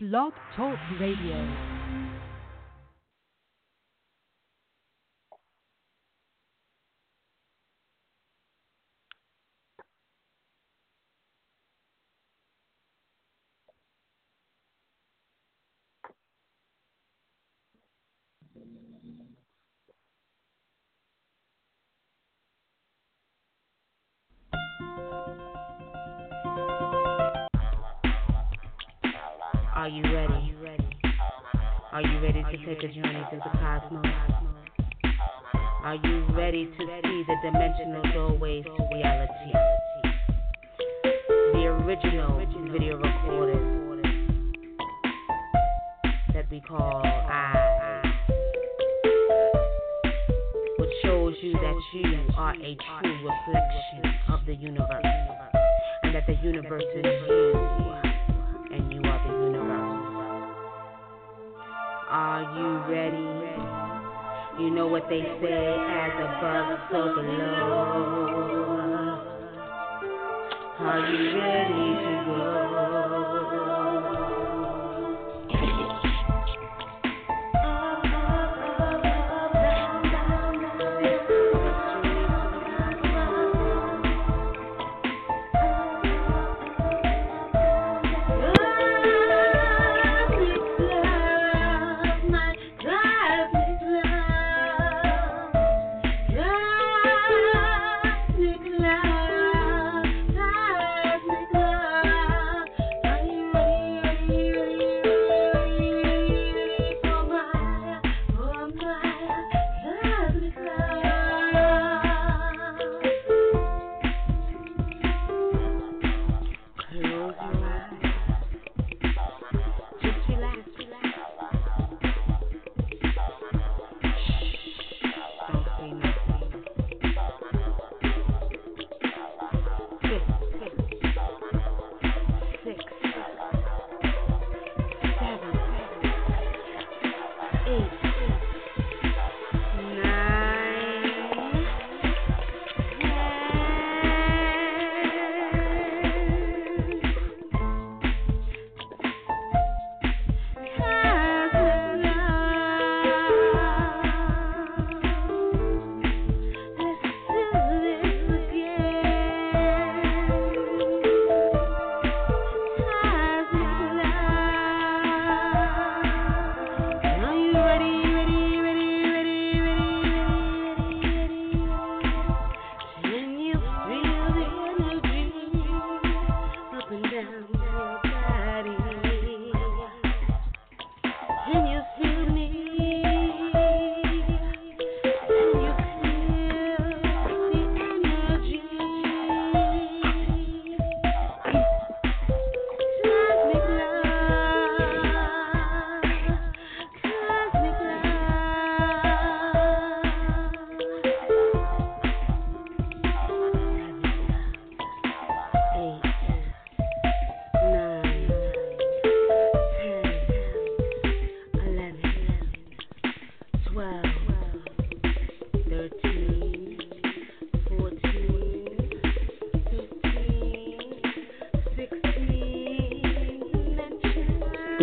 Blog Talk Radio. Cosmos?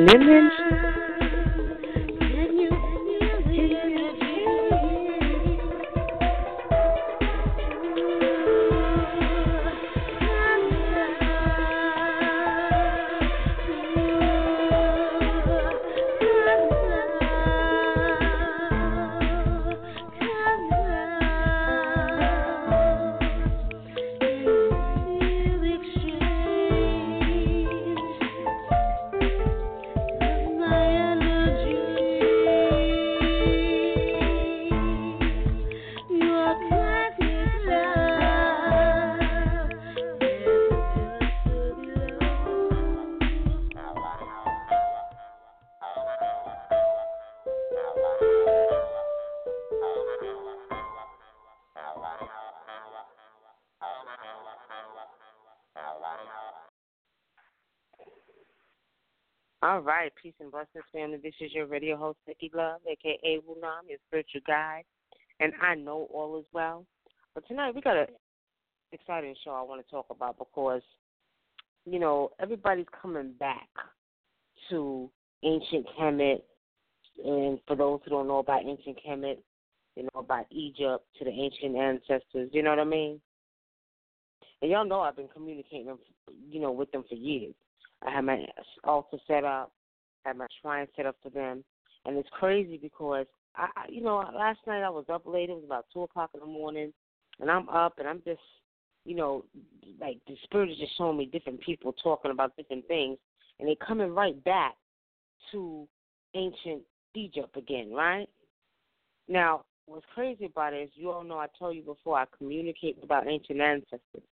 Lemon. All right, peace and blessings, family. This is your radio host, Nikki Love, aka Wunam, your spiritual guide, and I know all is well. But tonight we got an exciting show I want to talk about because, you know, everybody's coming back to ancient Kemet, and for those who don't know about ancient Kemet, you know about Egypt to the ancient ancestors. You know what I mean? And y'all know I've been communicating, you know, with them for years. I had my altar set up, had my shrine set up for them, and it's crazy because I, you know, last night I was up late. It was about two o'clock in the morning, and I'm up and I'm just, you know, like the spirit is just showing me different people talking about different things, and they're coming right back to ancient Egypt again, right? Now, what's crazy about it is you all know I told you before I communicate about ancient ancestors.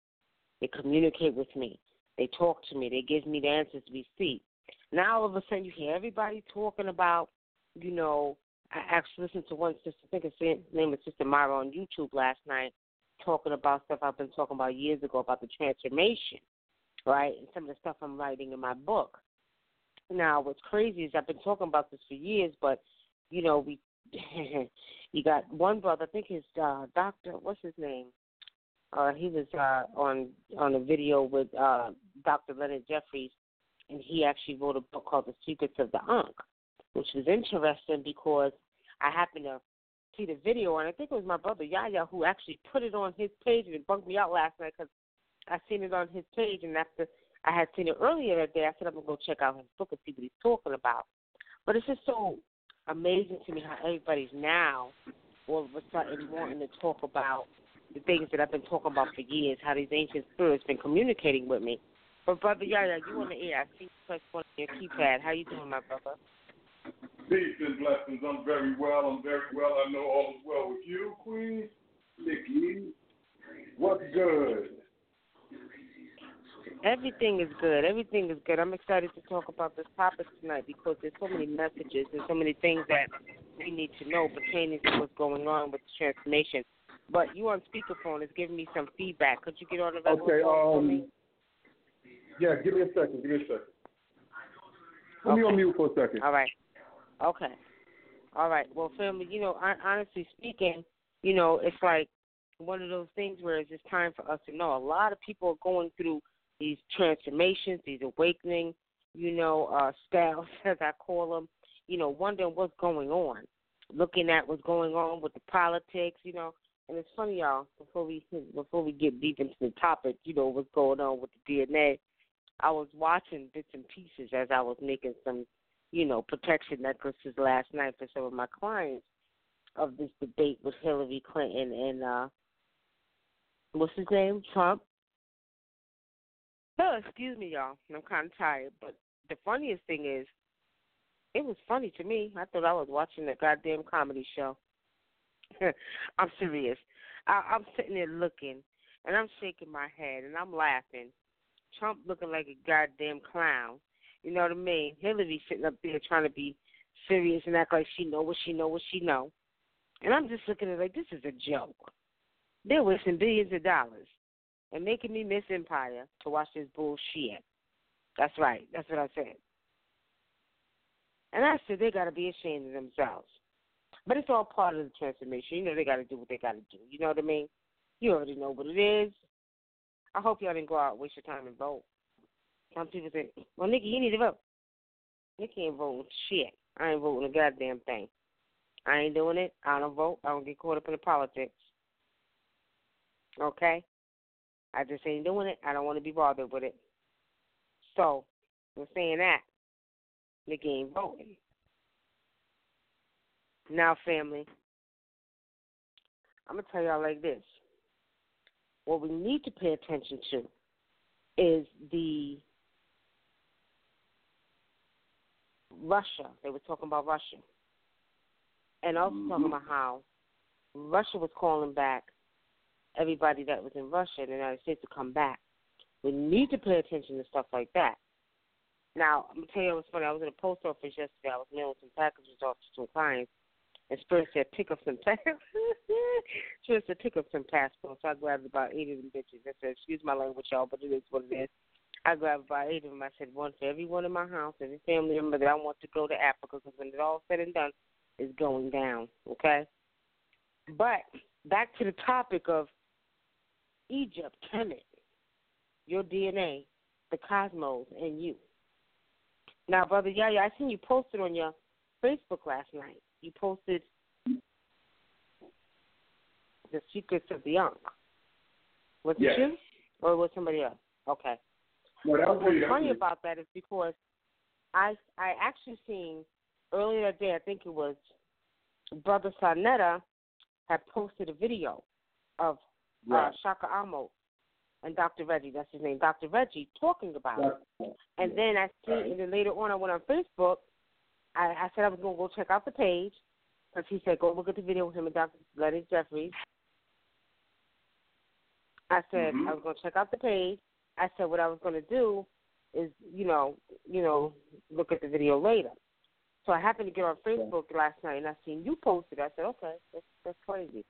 They communicate with me. They talk to me. They give me the answers we seek. Now all of a sudden you hear everybody talking about, you know, I actually listened to one sister, I think her name is Sister Myra on YouTube last night, talking about stuff I've been talking about years ago about the transformation, right? And some of the stuff I'm writing in my book. Now, what's crazy is I've been talking about this for years, but you know, we you got one brother, I think his uh doctor, what's his name? Uh he was uh on on a video with uh Dr. Leonard Jeffries and he actually wrote a book called The Secrets of the Ankh, which was interesting because I happened to see the video, and I think it was my brother Yaya who actually put it on his page, and it bugged me out last night because I seen it on his page, and after I had seen it earlier that day, I said I'm gonna go check out his book and see what he's talking about. But it's just so amazing to me how everybody's now all of a sudden wanting to talk about the things that I've been talking about for years, how these ancient spirits been communicating with me. But brother Yaya, you on the air? I see you press one on your keypad. How you doing, my brother? Peace and blessings. I'm very well. I'm very well. I know all is well with you, Queen. Nikki. What's good? Everything is good. Everything is good. I'm excited to talk about this topic tonight because there's so many messages and so many things that we need to know pertaining to what's going on with the transformation. But you on speakerphone is giving me some feedback. Could you get on the okay, um, for me? Yeah, give me a second. Give me a second. Put okay. me on mute for a second. All right. Okay. All right. Well, family, you know, honestly speaking, you know, it's like one of those things where it's just time for us to know. A lot of people are going through these transformations, these awakening, you know, uh, styles, as I call them, you know, wondering what's going on, looking at what's going on with the politics, you know. And it's funny, y'all. Before we before we get deep into the topic, you know, what's going on with the DNA. I was watching bits and pieces as I was making some, you know, protection necklaces last night for some of my clients of this debate with Hillary Clinton and uh what's his name? Trump. Oh, excuse me, y'all. I'm kind of tired, but the funniest thing is, it was funny to me. I thought I was watching a goddamn comedy show. I'm serious. I, I'm sitting there looking, and I'm shaking my head, and I'm laughing Trump looking like a goddamn clown. You know what I mean? Hillary sitting up there trying to be serious and act like she know what she know what she know. And I'm just looking at it like this is a joke. They're wasting billions of dollars and making me miss Empire to watch this bullshit. That's right. That's what I said. And I said they got to be ashamed of themselves. But it's all part of the transformation. You know they got to do what they got to do. You know what I mean? You already know what it is. I hope y'all didn't go out and waste your time and vote. Some people say, well, Nikki, you need to vote. Nikki ain't voting shit. I ain't voting a goddamn thing. I ain't doing it. I don't vote. I don't get caught up in the politics. Okay? I just ain't doing it. I don't want to be bothered with it. So, we're saying that. Nikki ain't voting. Now, family, I'm going to tell y'all like this what we need to pay attention to is the Russia. They were talking about Russia. And also mm-hmm. talking about how Russia was calling back everybody that was in Russia and the United States to come back. We need to pay attention to stuff like that. Now, I'm going to tell you what's funny. I was in a post office yesterday. I was mailing some packages off to some clients and Spirit said, pick up some passports. Spirit said, pick up some passports. So I grabbed about eight of them bitches. I said, excuse my language, y'all, but it is what it is. I grabbed about eight of them. I said, one for everyone in my house, every family member that I want to go to Africa, because when it's all said and done, it's going down, okay? But back to the topic of Egypt, Kemet, your DNA, the cosmos, and you. Now, brother Yaya, I seen you posted on your Facebook last night. You posted the secrets of the Ankh. Was it you, or was somebody else? Okay. No, that was What's was funny about that is because I I actually seen earlier that day. I think it was Brother Sarnetta had posted a video of uh, Shaka Amo and Dr. Reggie. That's his name, Dr. Reggie, talking about it. That's- And then I seen, Right. and then later on, I went on Facebook. I, I said I was gonna go check out the page because he said go look at the video with him and Dr. Lenny Jeffries. I said Mhm. I was gonna check out the page. I said what I was gonna do is, you know, you know, look at the video later. So I happened to get on Facebook last night and I seen you posted. I said, okay, that's that's crazy.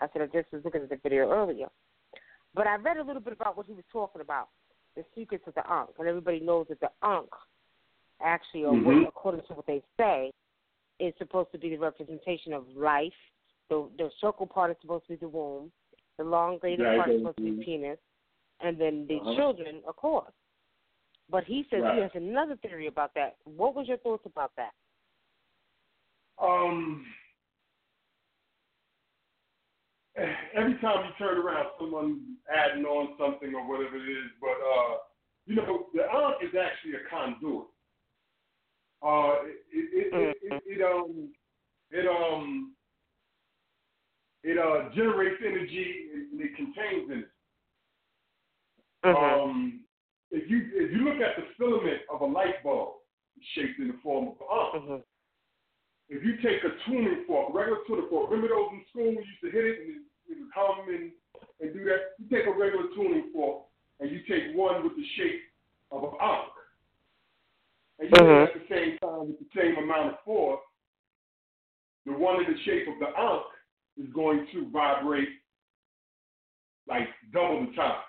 I said I just was looking at the video earlier, but I read a little bit about what he was talking about, the secrets of the Ankh, and everybody knows that the Ankh, actually, or what, Mhm. according to what they say, is supposed to be the representation of life. The the circle part is supposed to be the womb. The elongated Right, part is supposed to be penis, and then the Uh-huh. children, of course. But he says Right. he has another theory about that. What was your thoughts about that? Um, every time you turn around, someone adding on something or whatever it is. But uh, you know, the Ankh is actually a conduit. Uh, it it, it, it, it, um it um it uh generates energy and it contains energy. Mm-hmm. Um, if you if you look at the filament of a light bulb, it's shaped in the form of an Ankh hmm if you take a tuning fork, regular tuning fork, remember those in school we used to hit it and it, it would hum and, and do that? You take a regular tuning fork and you take one with the shape of an ankh. And you Mhm. at the same time with the same amount of force, the one in the shape of the ankh is going to vibrate like double the time.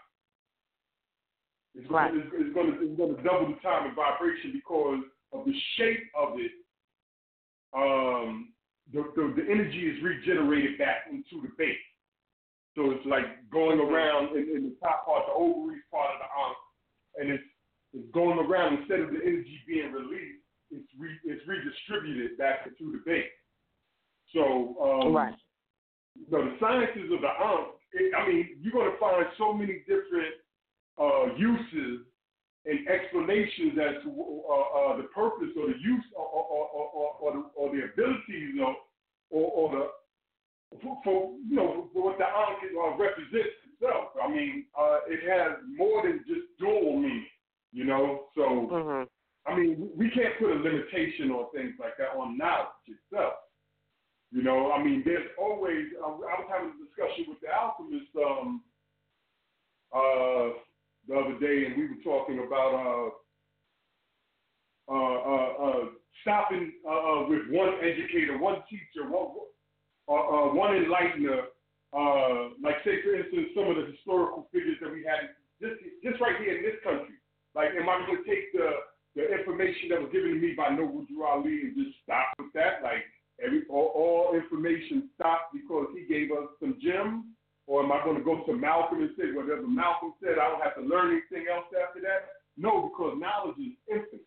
It's, Right. it's, it's going to it's going to double the time of vibration because of the shape of it um, the, the, the energy is regenerated back into the base. So it's like going around in, in the top part, the ovaries part of the ankh, and it's, it's going around instead of the energy being released, it's re, it's redistributed back into the base. So um, Right. know, the sciences of the ankh, it, I mean, you're going to find so many different uh, uses and explanations as to uh, uh, the purpose or the use or, or, or, or, or, the, or the abilities of, or, or the for, for you know for what the ankh uh, represents itself. I mean, uh, it has more than just dual meaning, you know. So hmm I mean, we can't put a limitation on things like that on knowledge itself. You know, I mean, there's always. I was having a discussion with the alchemist um, uh, the other day, and we were talking about uh, uh, uh, uh, stopping uh, uh, with one educator, one teacher, one uh, uh, one enlightener. Uh, like, say, for instance, some of the historical figures that we had just just right here in this country. Like, am I going to take the the information that was given to me by Noble Drew Ali and just stop with that? Like, every all, all information stopped because he gave us some gems? Or am I going to go to Malcolm and say whatever Malcolm said? I don't have to learn anything else after that. No, because knowledge is infinite.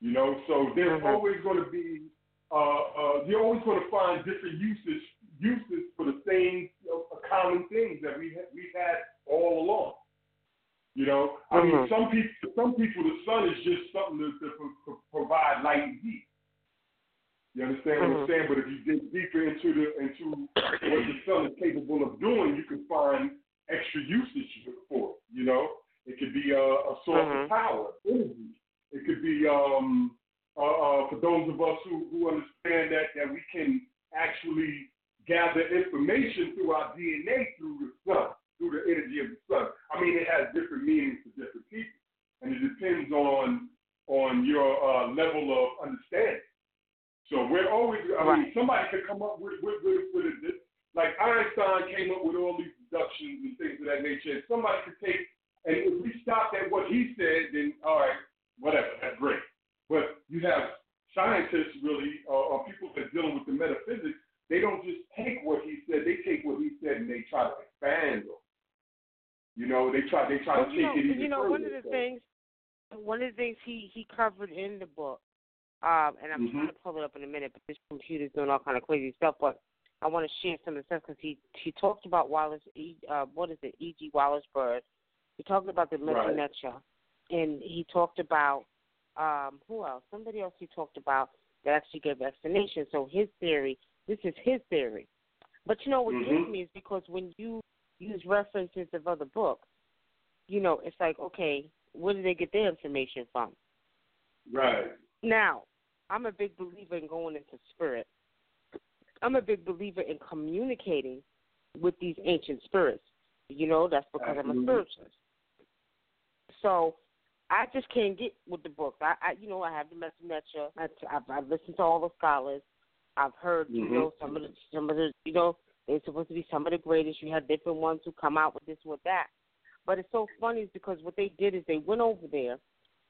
You know, so there's Mhm. always going to be uh, uh, you're always going to find different uses uses for the same uh, common things that we ha- we've had all along. You know, I mean, Mhm. some people some people the sun is just something to, to, to provide light and heat. You understand what I'm Mhm. saying? But if you dig deeper into the into what the sun is capable of doing, you can find extra usage for it. You know, it could be a, a source Mhm. of power, energy. It could be um, uh, uh, for those of us who, who understand that that we can actually gather information through our DNA through the sun, through the energy of the sun. I mean, it has different meanings for different people, and it depends on on your uh, level of understanding. So we're always, I mean, somebody could come up with with with, with a, like Einstein came up with all these deductions and things of that nature. And somebody could take, and if we stopped at what he said, then all right, whatever, that's great. But you have scientists really, uh, or people that are dealing with the metaphysics. They don't just take what he said; they take what he said and they try to expand on. You know, they try they try Well, to take know, it even you know, further. one of the so. things, one of the things he he covered in the book, um, and I'm Mhm. trying to pull it up in a minute, but this computer's doing all kind of crazy stuff. But I want to share some of the stuff because he he talked about Wallace, E, uh, what is it, E. G. Wallace Bird. He talked about the Right. Metu Neter, and he talked about um, who else? Somebody else he talked about that actually gave explanation. So his theory, this is his theory. But you know what Mhm. gets me is because when you use references of other books, you know, it's like, okay, where do they get their information from? Right. Now, I'm a big believer in going into spirit. I'm a big believer in communicating with these ancient spirits. You know, that's because I'm a Absolutely. spiritualist. So I just can't get with the books. I, I you know, I have the Metu Neter. I, I've, I've listened to all the scholars. I've heard, you Mhm. know, some of the, some of the, you know, they're supposed to be some of the greatest. You have different ones who come out with this, with that. But it's so funny because what they did is they went over there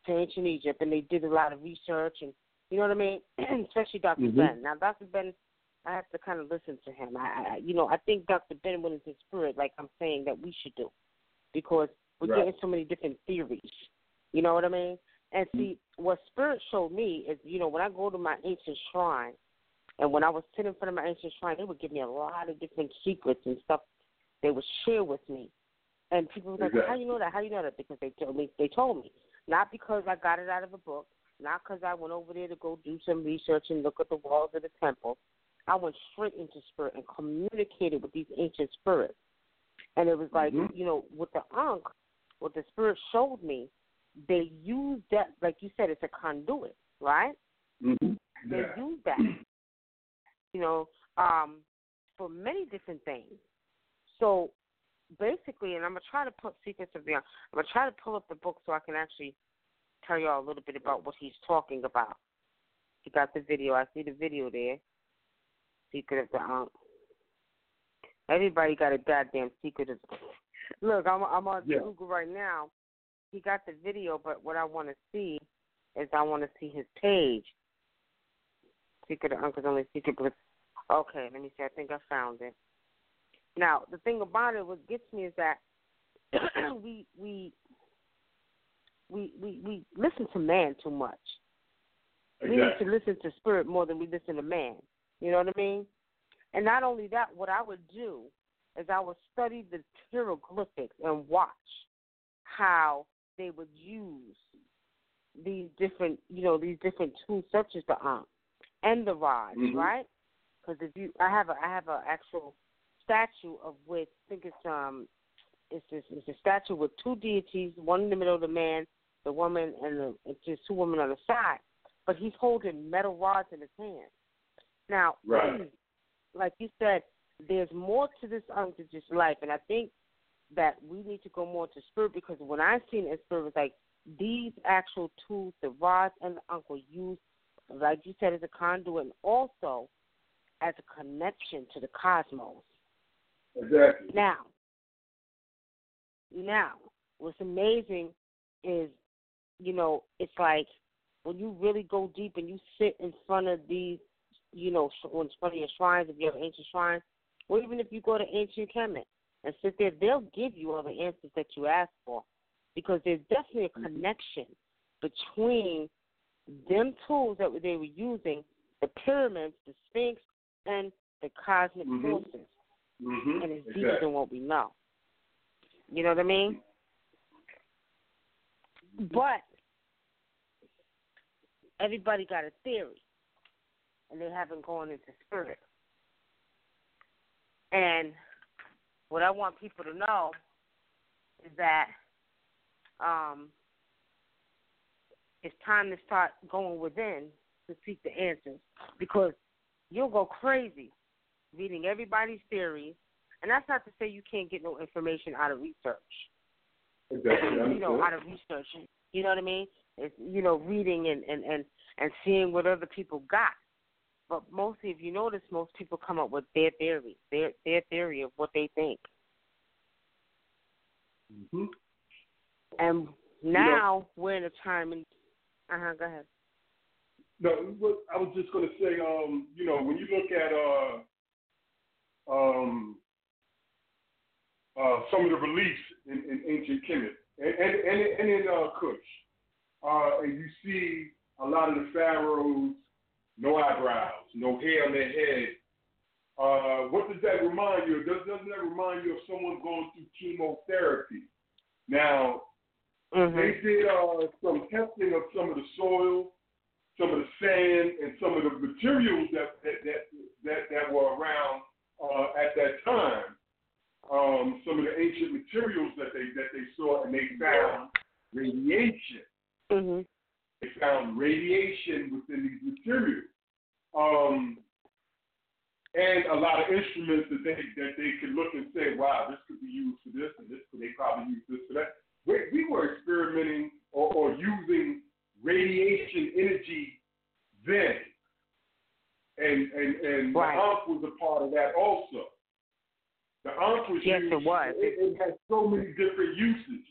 to ancient Egypt and they did a lot of research and you know what I mean? Especially doctor Mhm. Ben. Now Dr. Ben I have to kind of listen to him. I, I you know, I think Dr. Ben went into spirit like I'm saying that we should do. Because we're Right. getting so many different theories. You know what I mean? And Mm-hmm. see, what spirit showed me is, you know, when I go to my ancient shrine and when I was sitting in front of my ancient shrine, they would give me a lot of different secrets and stuff they would share with me. And people were like, Exactly. "How you know that? How you know that?" Because they told me. They told me, not because I got it out of a book, not because I went over there to go do some research and look at the walls of the temple. I went straight into spirit and communicated with these ancient spirits. And it was like, Mhm. you know, with the Ankh, what the spirit showed me, they use that, like you said, it's a conduit, right? Mm-hmm. They Yeah. use that, you know, um, for many different things. So basically, and I'm gonna try to put Secrets of the I'm gonna try to pull up the book so I can actually tell y'all a little bit about what he's talking about. He got the video. I see the video there. Secret of the Ankh. Everybody got a goddamn secret of. Look, I'm I'm on Yeah. Google right now. He got the video, but what I want to see is I want to see his page. Secret of Uncle's only secret, but okay. Let me see. I think I found it. Now, the thing about it, what gets me is that we we we we we listen to man too much. We need to listen to spirit more than we listen to man. You know what I mean? And not only that, what I would do is I would study the hieroglyphics and watch how they would use these different, you know, these different tools such as the Ankh and the rods, Mhm. right? Because if you, I have a, I have an actual statue of which I think it's um, it's this, it's a statue with two deities, one in the middle of the man, the woman, and the it's just two women on the side. But he's holding metal rods in his hand. Now, Right. like you said, there's more to this Ankh than just life, and I think that we need to go more to spirit because when I seen it spirit, it was like these actual tools, the rods and the were used, like you said, as a conduit and also as a connection to the cosmos. Exactly. Now, now, what's amazing is, you know, it's like when you really go deep and you sit in front of these, you know, in front of your shrines, if you have ancient shrines, or even if you go to ancient Kemet and sit there, they'll give you all the answers that you ask for, because there's definitely a mm-hmm. connection between them tools that they were using, the pyramids, the Sphinx, and the cosmic Mhm. forces Mm-hmm. and it's deeper Exactly. than what we know. You know what I mean? But everybody got a theory, and they haven't gone into spirit. And what I want people to know is that um, it's time to start going within to seek the answers because you'll go crazy reading everybody's theories. And that's not to say you can't get no information out of research. Exactly. you know, out of research. You know what I mean? It's you know, reading and, and, and, and seeing what other people got. But mostly if you notice most people come up with their theory, their their theory of what they think. hmm And now we're in a time uh huh, go ahead. No, I was just going to say, um, you know, when you look at uh, um, uh, some of the reliefs in, in ancient Kemet and and, and, and in uh, Kush, uh, and you see a lot of the pharaohs, no eyebrows, no hair on their head. Uh, what does that remind you? Does, doesn't that remind you of someone going through chemotherapy? Now, Mhm. they did uh, some testing of some of the soil, some of the sand, and some of the materials that that that that, that were around uh, at that time. Um, some of the ancient materials that they that they saw, and they found radiation. Mhm. They found radiation within these materials, um, and a lot of instruments that they that they could look and say, "Wow, this could be used for this, and this could they probably use this for that." We, we were experimenting or, or using radiation energy then, and and and Right. the Ankh was a part of that also. The Ankh was Yes, used, it was. It, it had so many different uses.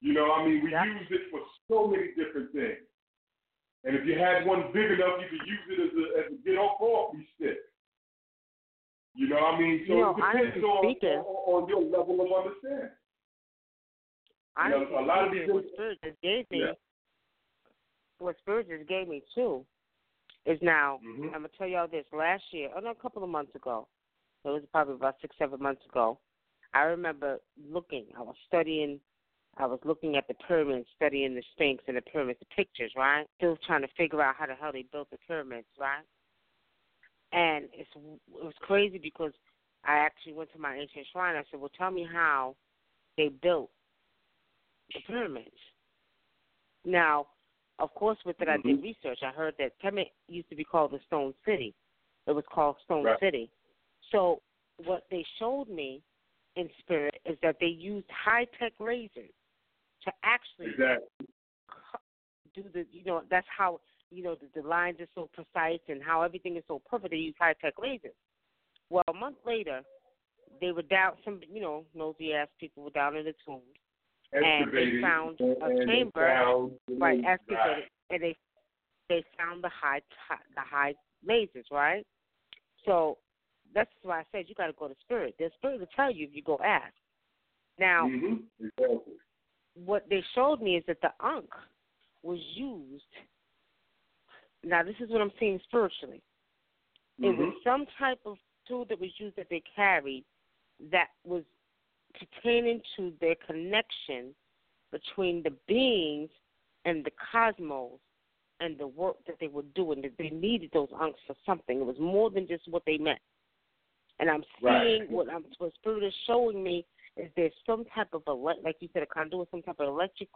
You know, I mean, we used it for so many different things. And if you had one big enough, you could use it as a as a get off off stick. You know, what I mean, so You know, it depends on, on on your level of understanding. You know, a lot of these what Spirit just gave me, Yeah. what Spirit just gave me too, is now. Mhm. I'm gonna tell y'all this. Last year, oh no, a couple of months ago, it was probably about six, seven months ago. I remember looking. I was studying. I was looking at the pyramids, studying the Sphinx and the pyramids, the pictures, right? Still trying to figure out how the hell they built the pyramids, right? And it's it was crazy because I actually went to my ancient shrine. I said, "Well, tell me how they built the pyramids." Now, of course, with it, I did Mhm. research. I heard that Kemet used to be called the Stone City. It was called Stone Right. City. So, what they showed me in spirit is that they used high tech lasers to actually Exactly. do the you know that's how you know the, the lines are so precise and how everything is so perfect they use high tech lasers well a month later they were down some you know nosy ass people were down in the tombs And they found a chamber, right excavated and they they found the high the high lasers right so that's why i said you got to go to spirit the spirit will tell you if you go ask now Mhm. Exactly. what they showed me is that the Ankh was used. Now, this is what I'm seeing spiritually. It was Mhm. some type of tool that was used that they carried that was pertaining to their connection between the beings and the cosmos and the work that they were doing. That they needed those ankhs for something. It was more than just what they meant. And I'm Right. seeing what I'm what spirit is showing me is there's some type of ele- like you said a conduit, some type of electric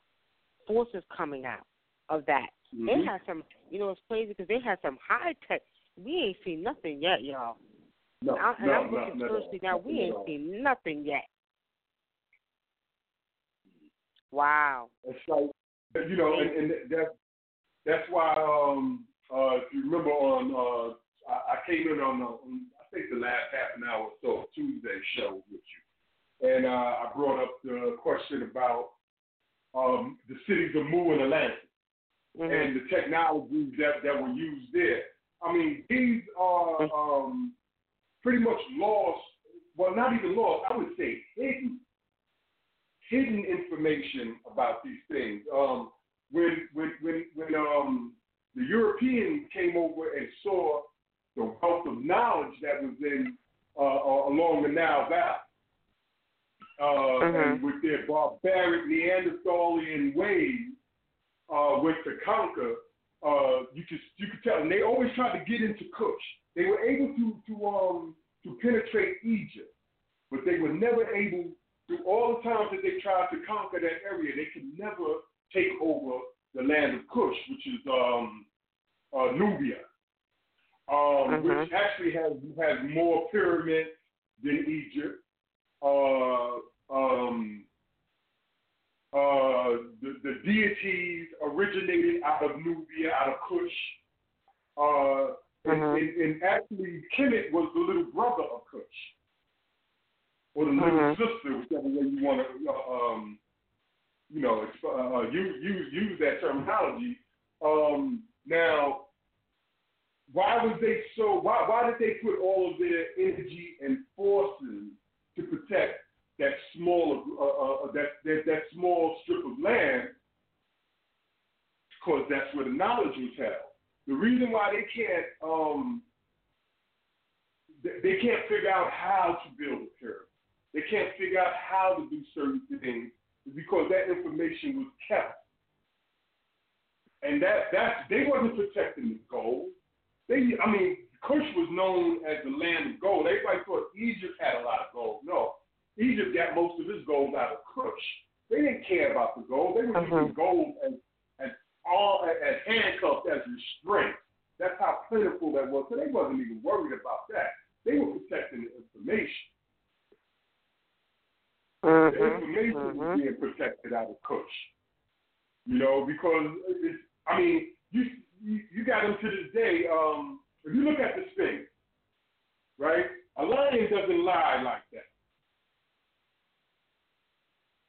forces coming out of that. They Mhm. had some, you know, it's crazy because they had some high tech. We ain't seen nothing yet, y'all. No, I, and no, I'm looking no, closely no, now. We ain't seen nothing yet. Wow. It's like you know, and, and that's that's why um uh if you remember on uh I, I came in on, uh, on I think the last half an hour or so Tuesday show with you, and uh, I brought up the question about um the cities of Mu and Atlantis Mhm. and the technologies that that were used there. I mean, these are um pretty much lost. Well, not even lost. I would say hidden hidden information about these things. Um, when when when when um the Europeans came over and saw the wealth of knowledge that was in uh, uh, along the Nile Valley, uh, and with their barbaric Neanderthalian ways, uh, went to conquer. Uh, you could you could tell, and they always tried to get into Kush. They were able to to um to penetrate Egypt, but they were never able through all the times that they tried to conquer that area, they could never take over the land of Kush, which is um, uh, Nubia, um, Mhm. which actually has has more pyramids than Egypt. Uh, um, uh, the, the deities originated out of Nubia, out of Kush. Uh, and, Mhm. and, and actually, Kemet was the little brother of Kush or the little Mhm. sister, whichever way you want to, uh, um, you know, uh, use use use that terminology. Um, now, why was they so? Why why did they put all of their energy and forces to protect that small uh, uh, that, that that small strip of land? because that's where the knowledge was held. The reason why they can't um, they can't figure out how to build a pyramid. They can't figure out how to do certain things because that information was kept. And that that they wasn't protecting the gold. They I mean, Kush was known as the land of gold. Everybody thought Egypt had a lot of gold. No. Egypt got most of its gold out of Kush. They didn't care about the gold. They were uh-huh. using gold as as all as handcuffs as restraint. That's how plentiful that was. So they wasn't even worried about that. They were protecting the information. Uh-huh. The information uh-huh. was being protected out of Kush. You know, because it's, I mean, you, you you got them to this day. Um, if you look at the Sphinx, right, a lion doesn't lie like that.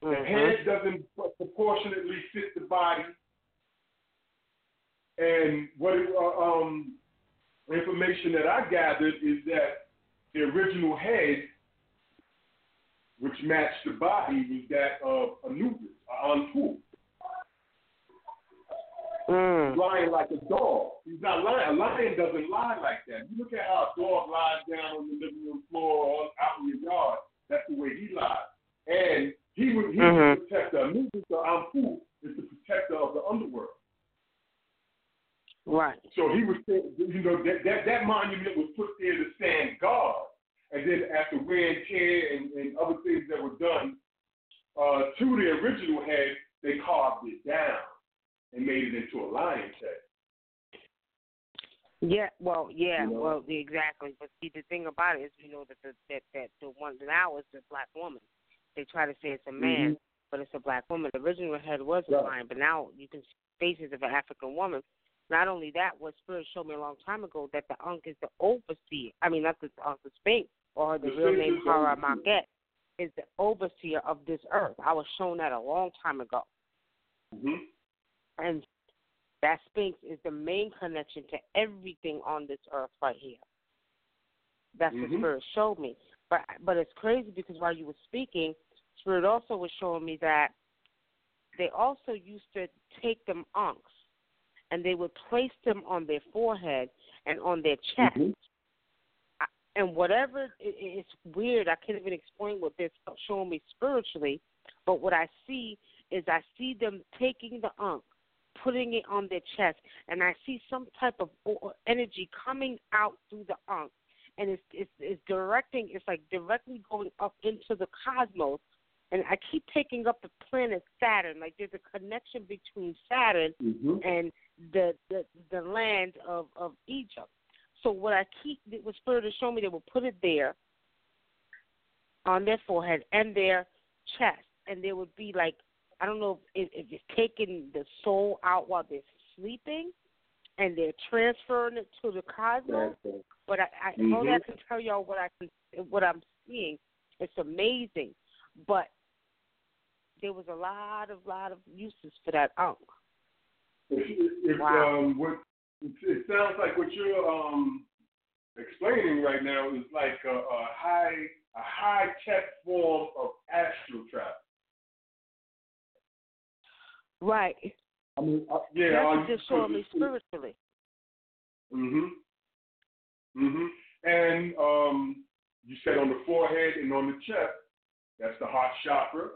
The mm-hmm. head doesn't proportionately fit the body. And what uh, um, information that I gathered is that the original head, which matched the body, was that of Anubis, Anpu. Mm. Lying like a dog. He's not lying. A lion doesn't lie like that. You look at how a dog lies down on the living room floor or out in your yard. That's the way he lies. And he was, he mm-hmm. the protector. Anubis or Anpu is the protector of the underworld. Right. So he was, you know, that, that, that monument was put there to stand guard. And then after wear and tear and, and other things that were done uh, to the original head, they carved it down and made it into a lion's head. Yeah, well, yeah, you know? well, exactly. But see, the thing about it is, you know, that the, that that the one now is the black woman. They try to say it's a man, mm-hmm. but it's a black woman. The original head was a lion, but now you can see faces of an African woman. Not only that, what Spirit showed me a long time ago that the Ankh is the overseer. I mean, not the Ankh, the Sphinx, or the, real name Hara Maket, is the overseer of this earth. I was shown that a long time ago. Mm-hmm. And that Sphinx is the main connection to everything on this earth right here. That's mm-hmm. what Spirit showed me. But but it's crazy because while you were speaking, Spirit also was showing me that they also used to take them ankhs and they would place them on their forehead and on their chest. Mm-hmm. And whatever, it, it's weird. I can't even explain what they're showing me spiritually, but what I see is I see them taking the ankh, putting it on their chest, and I see some type of energy coming out through the ankh, and it's it's, it's directing. It's like directly going up into the cosmos, and I keep taking up the planet Saturn. Like there's a connection between Saturn mm-hmm. and the the the land of of Egypt. So what I keep it was Spirit to show me they will put it there on their forehead and their chest, and there would be like I don't know if, if it's taking the soul out while they're sleeping, and they're transferring it to the cosmos. But I, I mm-hmm. only I can tell y'all what I can what I'm seeing. It's amazing, but there was a lot of lot of uses for that ankh. If, if wow. um, what it sounds like what you're um explaining right now is like a, a high a high tech form of astral travel. Right. I mean, uh, yeah. Just showing me spiritually. Mhm. Mhm. And um, you said on the forehead and on the chest, that's the heart chakra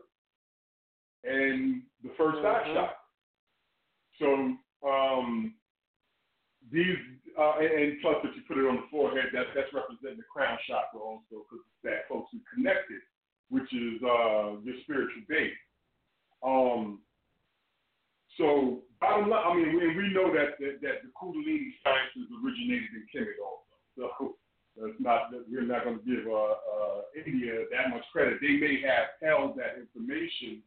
and the 1st mm-hmm. eye chakra. So um, these, uh, and, and, plus if you put it on the forehead, that, that's representing the crown chakra also because it's that folks who connected, which is uh, your spiritual base. Um, so bottom line, I mean, we, we know that, that, that the Kundalini sciences originated in Kemet also. So that's not we're not going to give uh, uh, India that much credit. They may have held that information,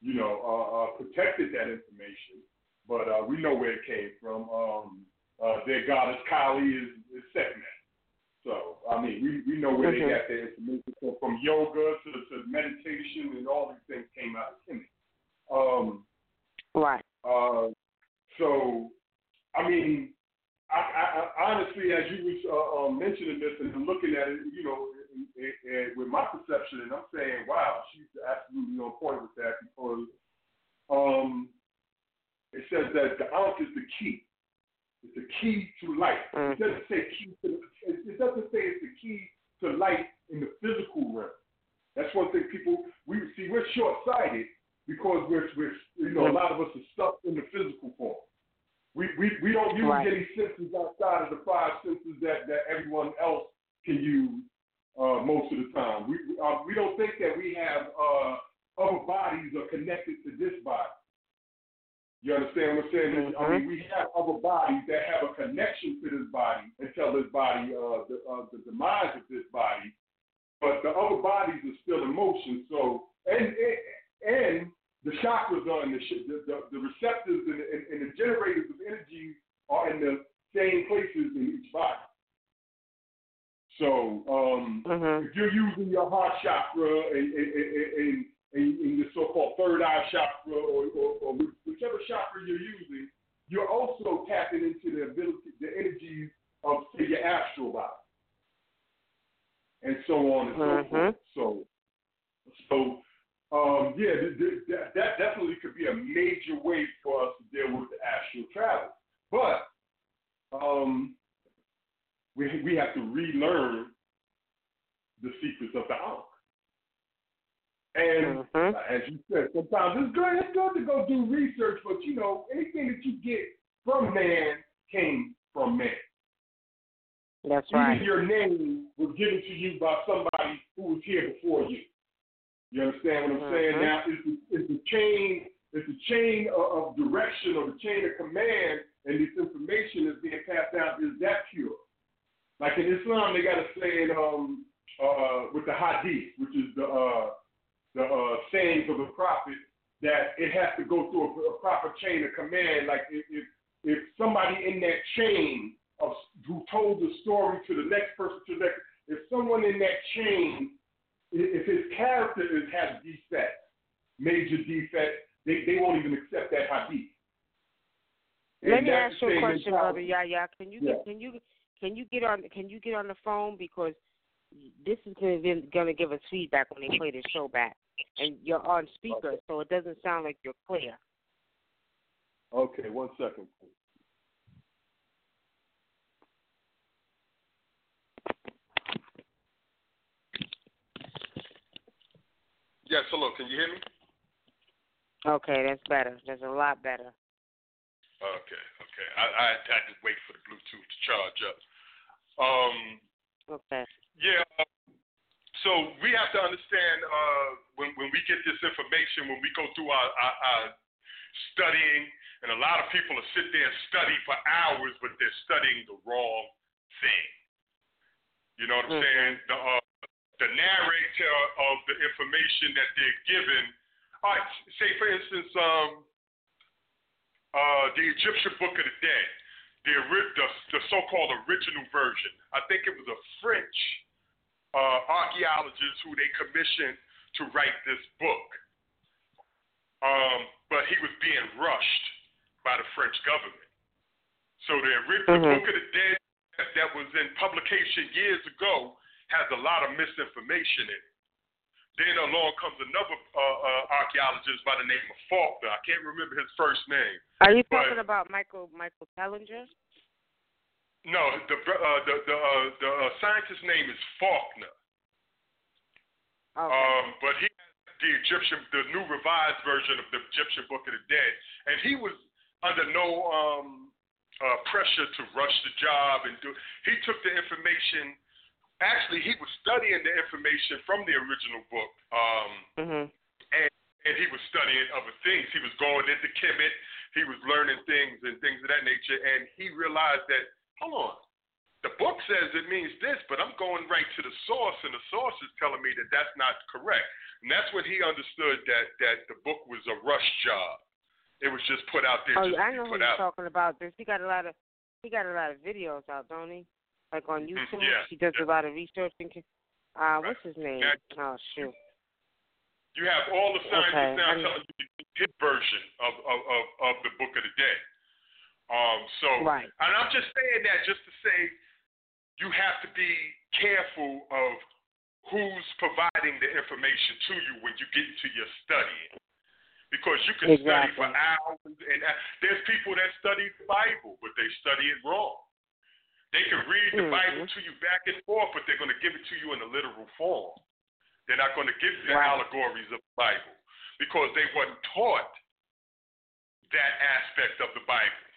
you know, uh, uh protected that information, but uh, we know where it came from. Um, uh, their goddess Kali is, is Sekhmet. So, I mean, we, we know where mm-hmm. they got their information from, from yoga to, to meditation and all these things came out of Kemet. Um, right. Uh, so, I mean, I, I, I honestly, as you was uh, um, mentioning this and looking at it, you know, with my perception, and I'm saying, wow, she's absolutely on point with that because um, it says that the Ankh is the key. It's the key to life. Mm. It doesn't say key to. It doesn't say it's the key to life in the physical realm. That's one thing people we see. We're short-sighted because we're, we're you know a lot of us are stuck in the physical form. We we, we don't use Right. any senses outside of the five senses that that everyone else can use uh, most of the time. We uh, we don't think that we have uh, other bodies are connected to this body. You understand what I'm saying? I Mm-hmm. mean, we have other bodies that have a connection to this body until this body, uh, the, uh, the demise of this body. But the other bodies are still in motion. So, and and, the chakras are in the sh- the, the, the receptors and, and, and the generators of energy are in the same places in each body. So, um, Mhm. if you're using your heart chakra and, and, and, and, and your so-called third eye chakra or, or, or whichever chakra you're using, you're also tapping into the ability, the energies of say your astral body, and so on and so Mhm. forth. So, so um, yeah, th- th- that, that definitely could be a major way for us to deal with the astral travel, but um, we we have to relearn the secrets of the Ankh. And Mhm. as you said, sometimes it's good. It's good to go do research, but you know, anything that you get from man came from man. That's Even right. your name was given to you by somebody who was here before you. You understand what I'm saying? Mhm. Now, it's the, it's the chain, it's the chain of, of direction or the chain of command, and this information is being passed out. Is that pure? Like in Islam, they got a saying um, uh, with the hadith, which is the uh, the uh, sayings of the prophet, that it has to go through a, a proper chain of command. Like if, if if somebody in that chain of who told the story to the next person to the next, if someone in that chain, if his character is has defects, major defects, they, they won't even accept that hadith. Let me ask you a question, brother. Yaya. Can you Yeah. get, can you can you get on can you get on the phone because this is gonna gonna give us feedback when they play the show back, and you're on speaker, so it doesn't sound like you're clear. Okay, one second. please. Yes, hello. Can you hear me? Okay, that's better. That's a lot better. Okay, okay. I, I had to wait for the Bluetooth to charge up. Um, Okay. yeah. So we have to understand uh, when when we get this information, when we go through our, our, our studying, and a lot of people will sit there and study for hours, but they're studying the wrong thing. You know what I'm Mhm. saying? The uh, the narrator of the information that they're given. All right, say for instance, um, uh, the Egyptian Book of the Dead, the, the, the so-called original version. I think it was a French uh, archaeologist who they commissioned to write this book. Um, but he was being rushed by the French government. So the original Mhm. Book of the Dead that, that was in publication years ago has a lot of misinformation in it. Then along comes another uh, uh, archaeologist by the name of Faulkner. I can't remember his first name. Are you talking about Michael Michael Tellinger? No, the uh, the the, uh, the uh, scientist's name is Faulkner. Okay. Um, but he the Egyptian, the new revised version of the Egyptian Book of the Dead, and he was under no um, uh, pressure to rush the job and do. He took the information. Actually, he was studying the information from the original book, um, mhm. and he was studying other things. He was going into Kemet. He was learning things and things of that nature, and he realized that hold on, the book says it means this, but I'm going right to the source, and the source is telling me that that's not correct. And that's when he understood that that the book was a rush job. It was just put out there Oh, I know who you're talking about. This he got a lot of he got a lot of videos out, don't he? Like on Mhm, YouTube. yeah, He does yeah. a lot of research and uh what's his name? Yeah. Oh shoot. You have all the scientists Okay, now telling you his version of, of, of, of the Book of the Dead. Um, so, Right. and I'm just saying that just to say you have to be careful of who's providing the information to you when you get into your studying. because you can exactly. study for hours and uh, there's people that study the Bible, but they study it wrong. They can read the mm-hmm. Bible to you back and forth, but they're going to give it to you in a literal form. They're not going to give you the right. allegories of the Bible because they weren't taught that aspect of the Bible.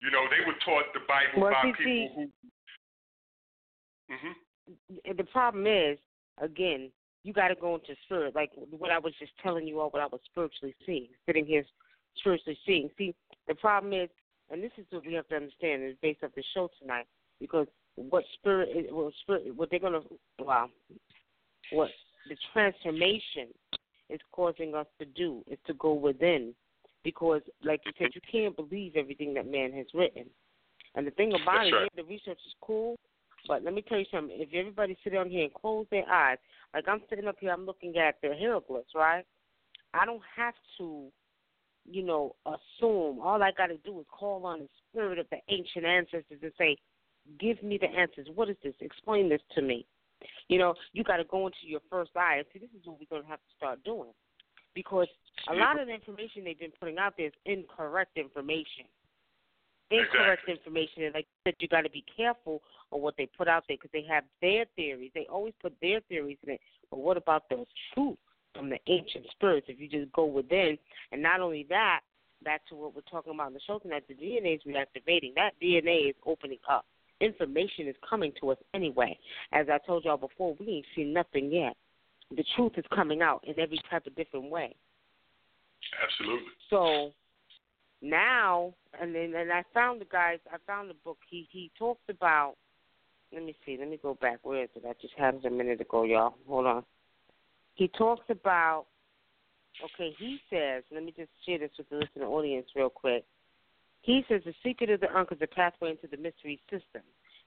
You know, they were taught the Bible well, by see, people who. Mm-hmm. The problem is, again, you got to go into spirit. Like what I was just telling you all, what I was spiritually seeing, sitting here spiritually seeing. See, the problem is, and this is what we have to understand, is based off the show tonight, because what spirit, is, what spirit, what they're gonna, wow, what the transformation is causing us to do is to go within, because like you said, you can't believe everything that man has written. And the thing about That's it, right. yeah, the research is cool, but let me tell you something. If everybody sit down here and close their eyes, like I'm sitting up here, I'm looking at the hieroglyphs, right? I don't have to, you know, assume. All I got to do is call on the spirit of the ancient ancestors and say, "Give me the answers. What is this? Explain this to me." You know, you got to go into your first eye and see. This is what we're gonna have to start doing, because a lot of the information they've been putting out there is incorrect information incorrect Exactly. information. And like I said, you got to be careful on what they put out there because they have their theories. They always put their theories in it. But what about the truth from the ancient spirits? If you just go within, and not only that, back to what we're talking about in the show tonight, the DNA is reactivating. That DNA is opening up. Information is coming to us anyway. As I told y'all before, we ain't seen nothing yet. The truth is coming out in every type of different way. Absolutely. So now, and then and I found the guys. I found the book. He he talks about. Let me see. Let me go back. Where is it? I just had it a minute ago, y'all. Hold on. He talks about. Okay, he says. Let me just share this with the listening audience real quick. He says the secret of the Ankh is a pathway into the mystery system.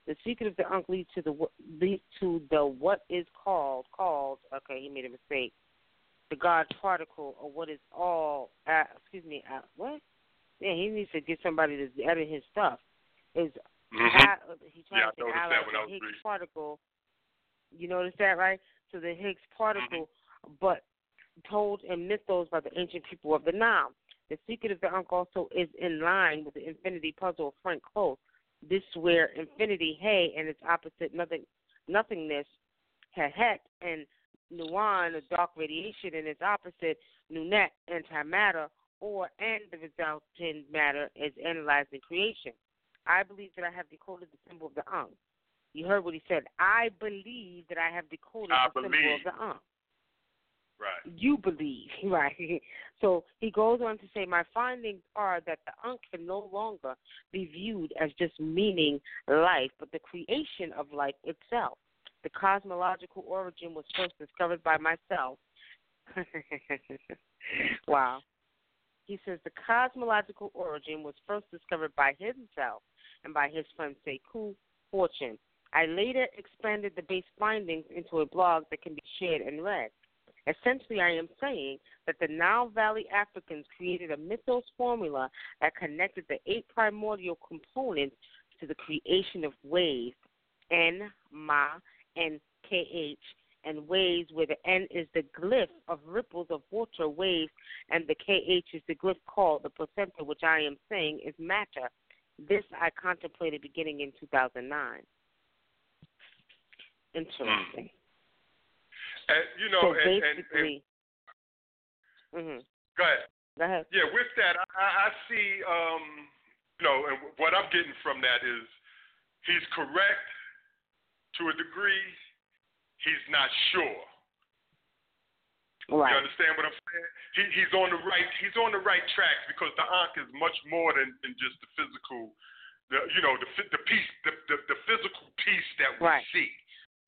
The secret of the Ankh leads to the leads to the what is called called. Okay, he made a mistake. The God particle, or what is all. Uh, excuse me. Uh, what? Yeah, he needs to get somebody to edit his stuff. Is Mm-hmm. he tried Yeah, I to noticed that when I the Higgs reading. particle. You notice that, right? So the Higgs particle, Mm-hmm. but told in mythos by the ancient people of the Nile. The secret of the Ankh also is in line with the infinity puzzle of Frank Close. This where infinity, hey, and its opposite, nothing, nothingness, Hehet, and Nuan, the dark radiation, and its opposite, Nunet, antimatter, or and the resultant matter is analyzed in creation. I believe that I have decoded the symbol of the Ankh. You heard what he said. I believe that I have decoded I the symbol of the Ankh Right. you believe, right? So he goes on to say, My findings are that the Ankh can no longer be viewed as just meaning life, but the creation of life itself. The cosmological origin was first discovered by myself. wow. He says the cosmological origin was first discovered by himself and by his friend Sekou Fortune. I later expanded the base findings into a blog that can be shared and read. Essentially, I am saying that the Nile Valley Africans created a mythos formula that connected the eight primordial components to the creation of waves N, Ma, and KH, and waves where the N is the glyph of ripples of water waves, and the KH is the glyph called the placenta, which I am saying is matter. This I contemplated beginning in 2009. Interesting. And you know, so and, and, and mhm. go ahead. Go ahead. Yeah, with that, I, I I see, um, you know, and what I'm getting from that is he's correct to a degree. He's not sure. Right. You understand what I'm saying? He, he's on the right. He's on the right track because the Ankh is much more than, than just the physical. The you know the the piece the the, the physical piece that we Right. see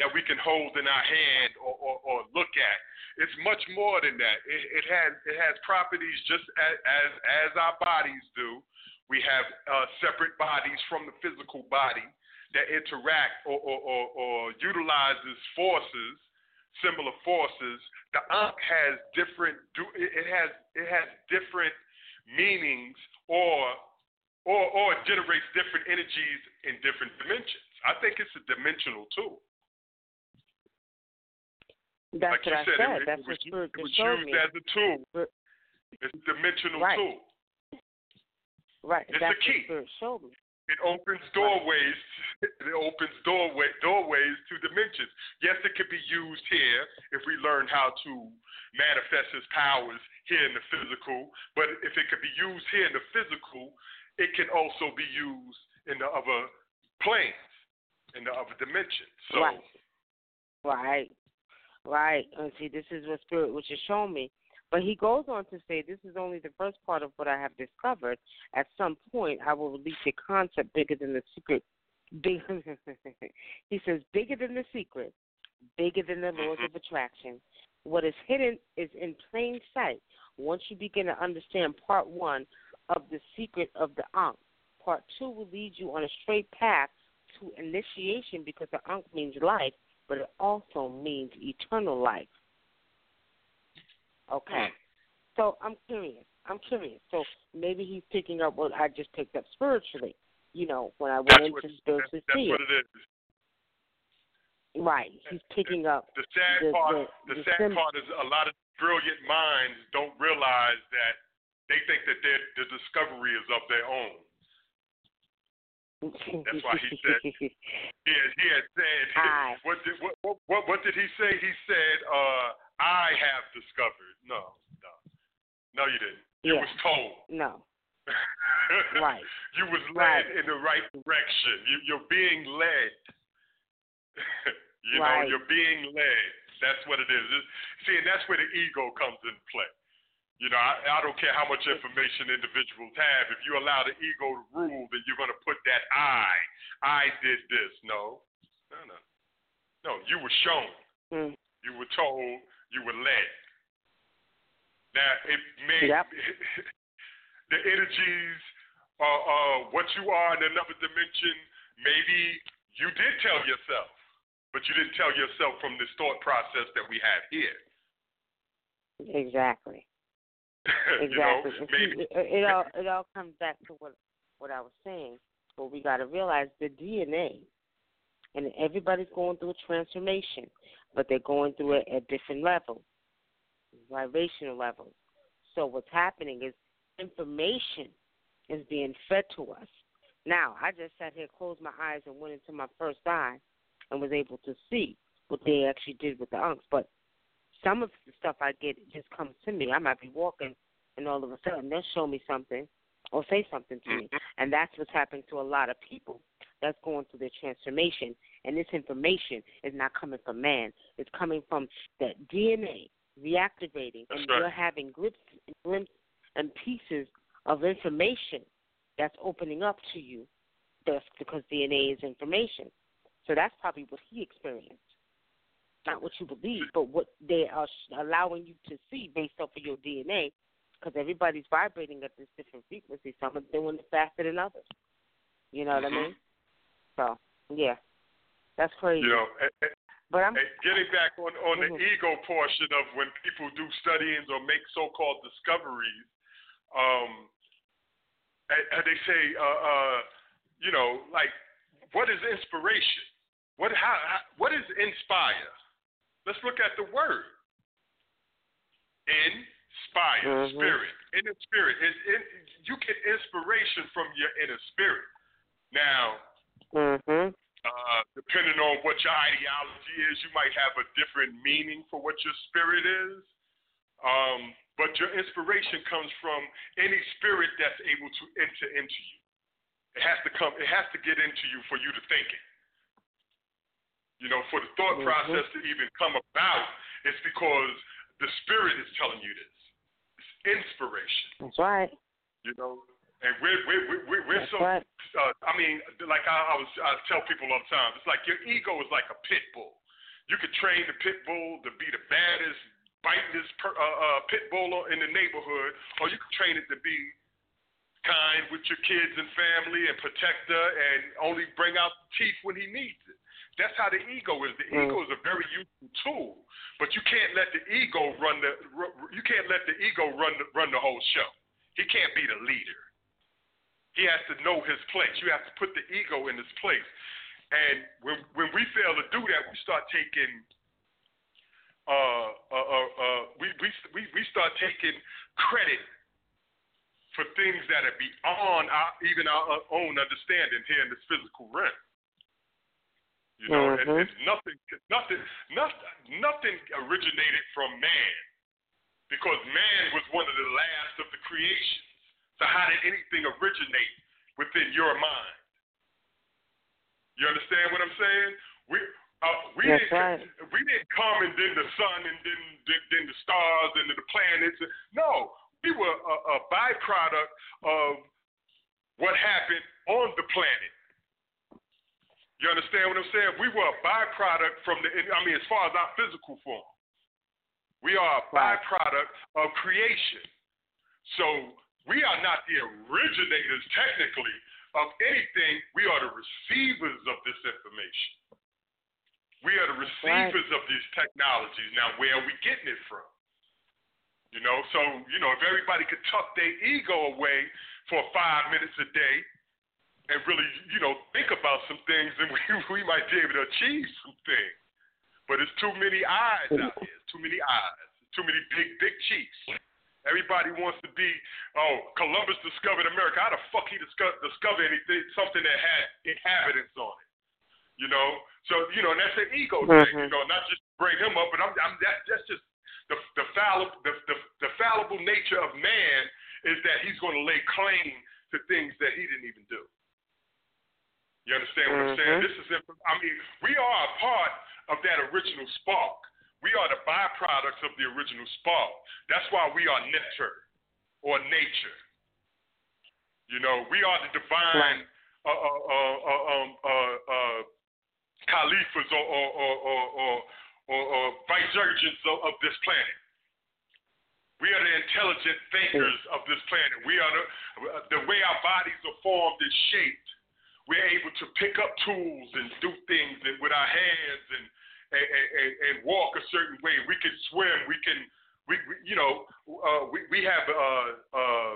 that we can hold in our hand or, or, or look at. It's much more than that. It, it has it has properties just as, as as our bodies do. We have uh, separate bodies from the physical body that interact or, or, or, or utilizes forces, similar forces. The Ankh has different it has it has different meanings or or or it generates different energies in different dimensions. I think it's a dimensional tool. That's like what you I said, said. it, That's it what was, Spirit it was used me. as a tool. It's a dimensional right. tool. Right. It's That's the key. Showed me. It opens doorways. It opens doorway doorways to dimensions. Yes, it could be used here if we learn how to manifest its powers here in the physical. But if it could be used here in the physical, it can also be used in the other planes, in the other dimensions. So, Right. Right. Right. And see, this is what Spirit which is showing me. But he goes on to say, this is only the first part of what I have discovered. At some point, I will release a concept bigger than the secret. Big, he says, bigger than the secret, bigger than the laws of mm-hmm. attraction. What is hidden is in plain sight. Once you begin to understand part one of the secret of the Ankh, part two will lead you on a straight path to initiation because the Ankh means life, but it also means eternal life. Okay. Hmm. So I'm curious. I'm curious. So maybe he's picking up what I just picked up spiritually. You know, when I went that's into what, spiritual that's, that's what it. it is. Right. He's picking up The sad the- part, the- the, the sad sim- part is a lot of brilliant minds don't realize that they think that their the discovery is of their own. That's why he said- He had, he had said, I. what did what, what what what did he say? He said, uh, "I have discovered." No, no, no, you didn't. You Yeah. was told. no. Right. You was led Right. in the right direction. You, you're being led. you Right. know, you're being led. That's what it is. It's, see, and that's where the ego comes in play. You know, I, I don't care how much information individuals have. If you allow the ego to rule, then you're going to put that I. I did this. No, no, no, no. You were shown. Mm. You were told. You were led. Now it may Yep. the energies, uh, uh, what you are in another dimension. Maybe you did tell yourself, but you didn't tell yourself from this thought process that we have here. Exactly. you know, Exactly. Maybe it, it all it all comes back to what what I was saying. But we got to realize the DNA, and everybody's going through a transformation, but they're going through it at different levels, vibrational levels. So what's happening is information is being fed to us. Now, I just sat here, closed my eyes, and went into my first eye, and was able to see what they actually did with the ankhs. But some of the stuff I get just comes to me. I might be walking, and all of a sudden they'll show me something or say something to me, mm-hmm. and that's what's happening to a lot of people that's going through their transformation. And this information is not coming from man; it's coming from that DNA reactivating, That's and right. you're having glimpses, glimpses and pieces of information that's opening up to you. Just because DNA is information, so that's probably what he experienced not what you believe, but what they are allowing you to see based off of your DNA, because everybody's vibrating at this different frequency. Some are doing it faster than others. You know what Mhm. I mean? So yeah, that's crazy. you know, and, but I'm getting back on on the Mhm. ego portion of when people do studies or make so-called discoveries, um, and, and they say, uh, uh, you know, like, what is inspiration? What how, how what is inspire? Let's look at the word. Inspire, Mhm. spirit. In the spirit, it, it, you get inspiration from your inner spirit. Now, mhm. uh, depending on what your ideology is, you might have a different meaning for what your spirit is. Um, but your inspiration comes from any spirit that's able to enter into you. It has to come. It has to get into you for you to think it. You know, for the thought Mhm. process to even come about, it's because the spirit is telling you this. It's inspiration. That's right. You know, and we're we're we're, we're That's so right. uh, I mean, like I, I was, I tell people all the time, it's like your ego is like a pit bull. You could train the pit bull to be the baddest, bitingest per, uh, uh, pit bull in the neighborhood, or you could train it to be kind with your kids and family and protector and only bring out the teeth when he needs it. That's how the ego is. The Mm. ego is a very useful tool, but you can't let the ego run the. You can't let the ego run the, run the whole show. He can't be the leader. He has to know his place. You have to put the ego in his place. And when when we fail to do that, we start taking uh, uh, uh, uh, we, we we we start taking credit for things that are beyond our, even our own understanding here in this physical realm. You know, mm-hmm. and, and nothing, nothing, nothing, nothing originated from man, because man was one of the last of the creations. So how did anything originate within your mind? You understand what I'm saying? We uh, we That's didn't right. we didn't come and then the sun and then then, then the stars and then the planets. No, we were a, a byproduct of what happened on the planet. You understand what I'm saying? We were a byproduct from the, I mean, as far as our physical form, we are a byproduct of creation. So we are not the originators, technically, of anything. We are the receivers of this information. We are the receivers right. of these technologies. Now, where are we getting it from? You know, so you know, if everybody could tuck their ego away for five minutes a day and really, you know, think about some things, then we we might be able to achieve some things. But it's too many eyes out here. Too many eyes. Too many big big chiefs. Everybody wants to be. Oh, Columbus discovered America. How the fuck he discover discover anything something that had inhabitants on it? You know. So you know, and that's an ego mm-hmm. thing. You know, not just bring him up, but I'm, I'm that that's just the the fallible the, the, the fallible nature of man is that he's going to lay claim to things that he didn't even do. You understand what mm-hmm. I'm saying? This is I mean, we are a part of that original spark. We are the byproducts of the original spark. That's why we are nature or nature. You know, we are the divine uh, uh, uh, uh, um, uh, uh, caliphs or, or, or, or, or, or vicegerents of, of this planet. We are the intelligent thinkers of this planet. We are the, the way our bodies are formed and shaped. We're able to pick up tools and do things and with our hands and, and, and, and walk a certain way. We can swim. We can, we, we you know, uh, we, we have uh, uh,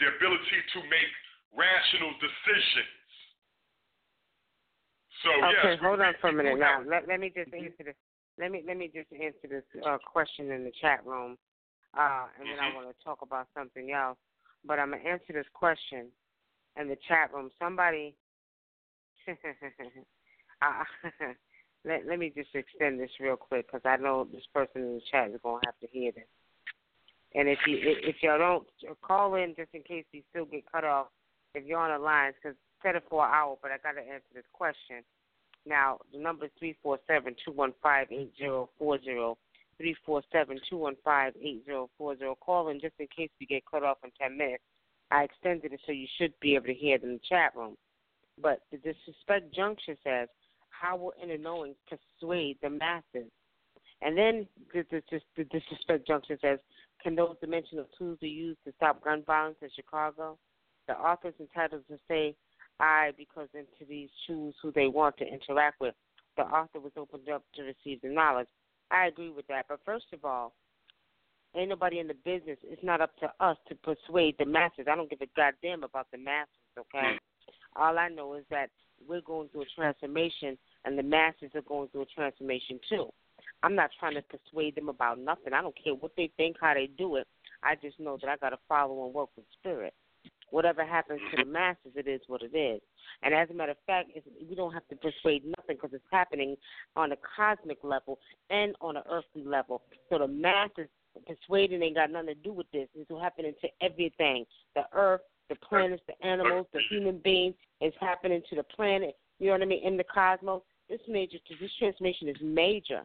the ability to make rational decisions. So okay, yes, hold on for a minute now. Have, let, let me just answer this. Let me let me just answer this uh, question in the chat room, uh, and then mm-hmm. I want to talk about something else. But I'm gonna answer this question in the chat room. Somebody, uh, let let me just extend this real quick because I know this person in the chat is gonna have to hear this. And if you if y'all don't call in just in case you still get cut off, if you're on the lines, because set it for an hour, but I got to answer this question. Now, the number is 347 215 8040. 347 215 8040. Call in just in case we get cut off in 10 minutes. I extended it so you should be able to hear it in the chat room. But the disrespect juncture says, how will inner knowing persuade the masses? And then the, the, the, disrespect juncture says, can those dimensional tools be used to stop gun violence in Chicago? The author is entitled to say I because entities choose who they want to interact with. The author was opened up to receive the knowledge. I agree with that. But first of all, ain't nobody in the business. It's not up to us to persuade the masses. I don't give a goddamn about the masses, okay? All I know is that we're going through a transformation and the masses are going through a transformation too. I'm not trying to persuade them about nothing. I don't care what they think, how they do it. I just know that I got to follow and work with spirit whatever happens to the masses, it is what it is. And as a matter of fact, we don't have to persuade nothing because it's happening on a cosmic level and on an earthly level. So the masses persuading ain't got nothing to do with this. It's happening to everything: the earth, the planets, the animals, the human beings. is happening to the planet. You know what I mean? In the cosmos, this major, this transformation is major.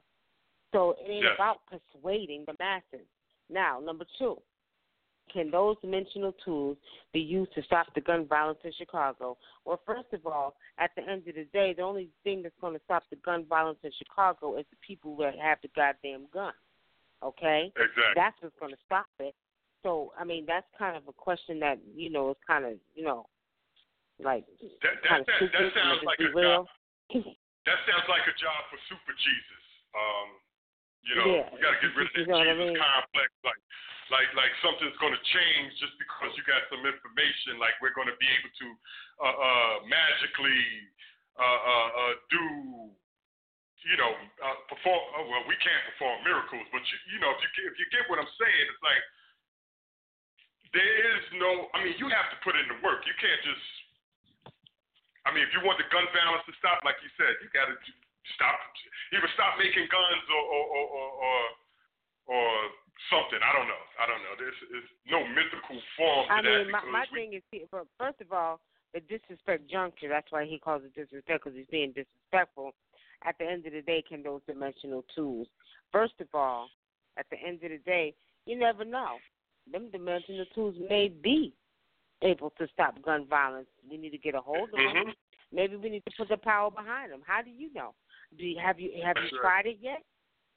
So it ain't about persuading the masses. Now, number two, can those dimensional tools be used to stop the gun violence in Chicago? Well, first of all, at the end of the day, the only thing that's going to stop the gun violence in Chicago is the people that have the goddamn gun. Okay? Exactly. That's what's going to stop it. So, I mean, that's kind of a question that, you know, is kind of, you know, like that, that, kind of that sounds like a real. job. that sounds like a job for super Jesus. Um, you know, yeah. we got to get rid of that you know Jesus I mean? complex. Like, like like something's going to change just because you got some information. Like we're going to be able to uh, uh, magically uh, uh, uh, do you know, uh, perform. Oh, well, we can't perform miracles, but you, you know, if you if you get what I'm saying, it's like there is no. I mean, you have to put in the work. You can't just. I mean, if you want the gun violence to stop, like you said, you got to stop. Either stop making guns or or or or, or, or something. I don't know. I don't know. There's, there's no mythical form to I that. mean, my, my we, thing is, first of all, the disrespect juncture. That's why he calls it disrespect because he's being disrespectful at the end of the day, can those dimensional tools, first of all, at the end of the day, you never know. Them dimensional tools may be able to stop gun violence. We need to get a hold of mm-hmm. them. Maybe we need to put the power behind them. How do you know? Do you, have you have you tried it yet?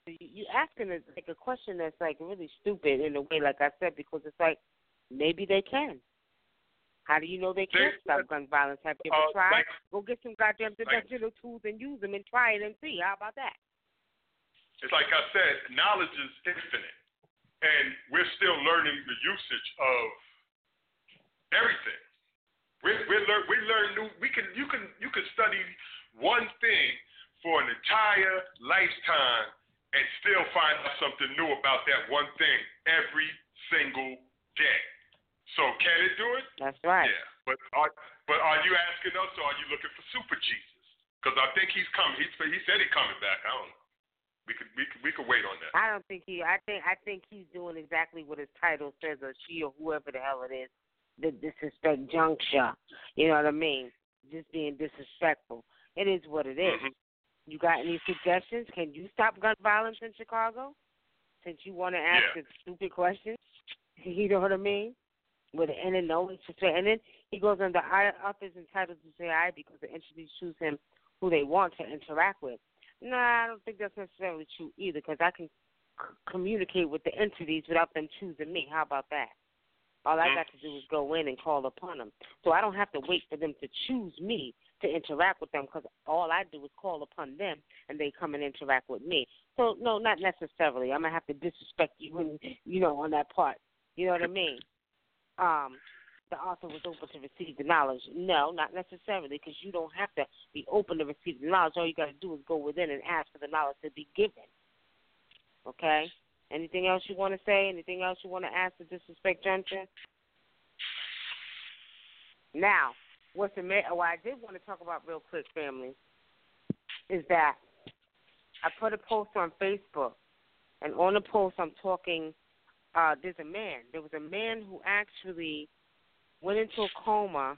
You, you asking a, like a question that's like really stupid in a way, like I said, because it's like maybe they can. How do you know they can't stop gun violence? Have you ever uh, tried? like- Go get some goddamn dimensional tools and use them and try it and see. How about that? It's like I said, knowledge is infinite, and we're still learning the usage of everything. We we learn we learn new. We can you can you can study one thing for an entire lifetime and still find out something new about that one thing every single day. So can it do it? That's right. Yeah, but are but are you asking us, or are you looking for Super Jesus? Because I think he's coming. He's he said he's coming back. I don't know. We could we could we could wait on that. I don't think he. I think. I think he's doing exactly what his title says, or she, or whoever the hell it is. The disrespect juncture. You know what I mean? Just being disrespectful. It is what it is. Mhm. You got any suggestions? Can you stop gun violence in Chicago? Since you want to ask Yeah. a stupid question, you know what I mean? With an and no, and then he goes under I authors entitled to say I because the entities choose him who they want to interact with. No, I don't think that's necessarily true either because I can c- communicate with the entities without them choosing me. How about that? All I Mhm. got to do is go in and call upon them. So I don't have to wait for them to choose me to interact with them because all I do is call upon them and they come and interact with me. So no, not necessarily. I'm gonna have to disrespect you and you know on that part. You know what I mean? Um, the author was open to receive the knowledge. No, not necessarily, because you don't have to be open to receive the knowledge. All you got to do is go within and ask for the knowledge to be given. Okay. Anything else you want to say? Anything else you want to ask the disrespect junction? Now, what's amazing? What I did want to talk about real quick, family, is that I put a post on Facebook, and on the post I'm talking. Uh, there's a man. There was a man who actually went into a coma.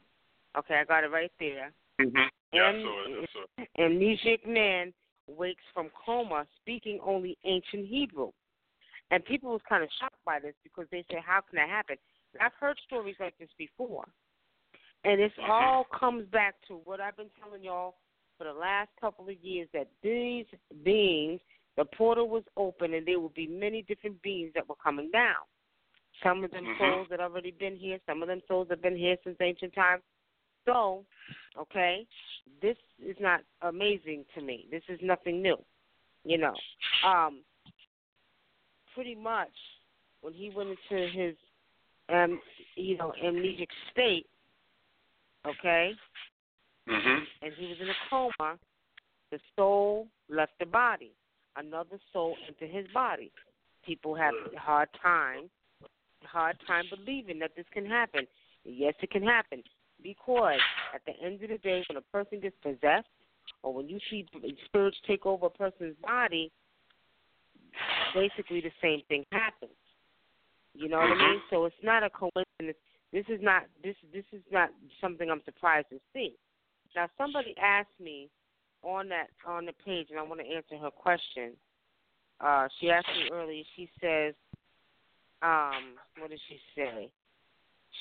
Okay, I got it right there. Mm-hmm. Yeah, I And- saw it. I saw it. Amnesiac man wakes from coma speaking only ancient Hebrew. And people was kind of shocked by this because they said, how can that happen? And I've heard stories like this before. And it Mhm. all comes back to what I've been telling y'all for the last couple of years that these beings, the portal was open and there would be many different beings that were coming down. Some of them Mhm. souls that already been here, some of them souls have been here since ancient times. So, okay, this is not amazing to me. This is nothing new. You know. Um pretty much when he went into his um you know, amnesic state, okay, Mm-hmm. and he was in a coma, the soul left the body. Another soul entered his body. People have a hard time, hard time believing that this can happen. Yes, it can happen because at the end of the day, when a person gets possessed, or when you see spirits take over a person's body, basically the same thing happens. You know what I mean? So it's not a coincidence. This is not this this is not something I'm surprised to see. Now somebody asked me on that on the page, and I want to answer her question. Uh, she asked me earlier. She says, um, "What did she say?"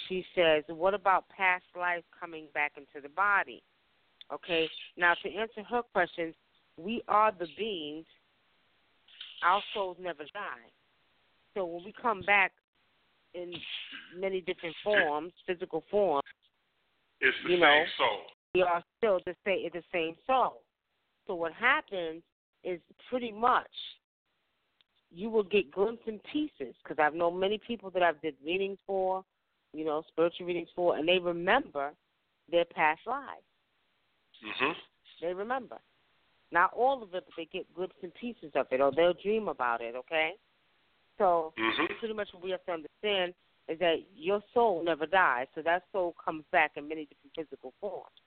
She says, "What about past life coming back into the body?" Okay. Now to answer her question, we are the beings. Our souls never die. So when we come back in many different forms, physical forms, It's the You same know. soul. we are still the same, the same soul. So what happens is pretty much you will get glimpses and pieces because I've known many people that I've did readings for, you know, spiritual readings for, and they remember their past lives. Mm-hmm. They remember. Not all of it, but they get glimpses and pieces of it, or they'll dream about it. Okay. So Mhm. pretty much what we have to understand is that your soul never dies, so that soul comes back in many different physical forms.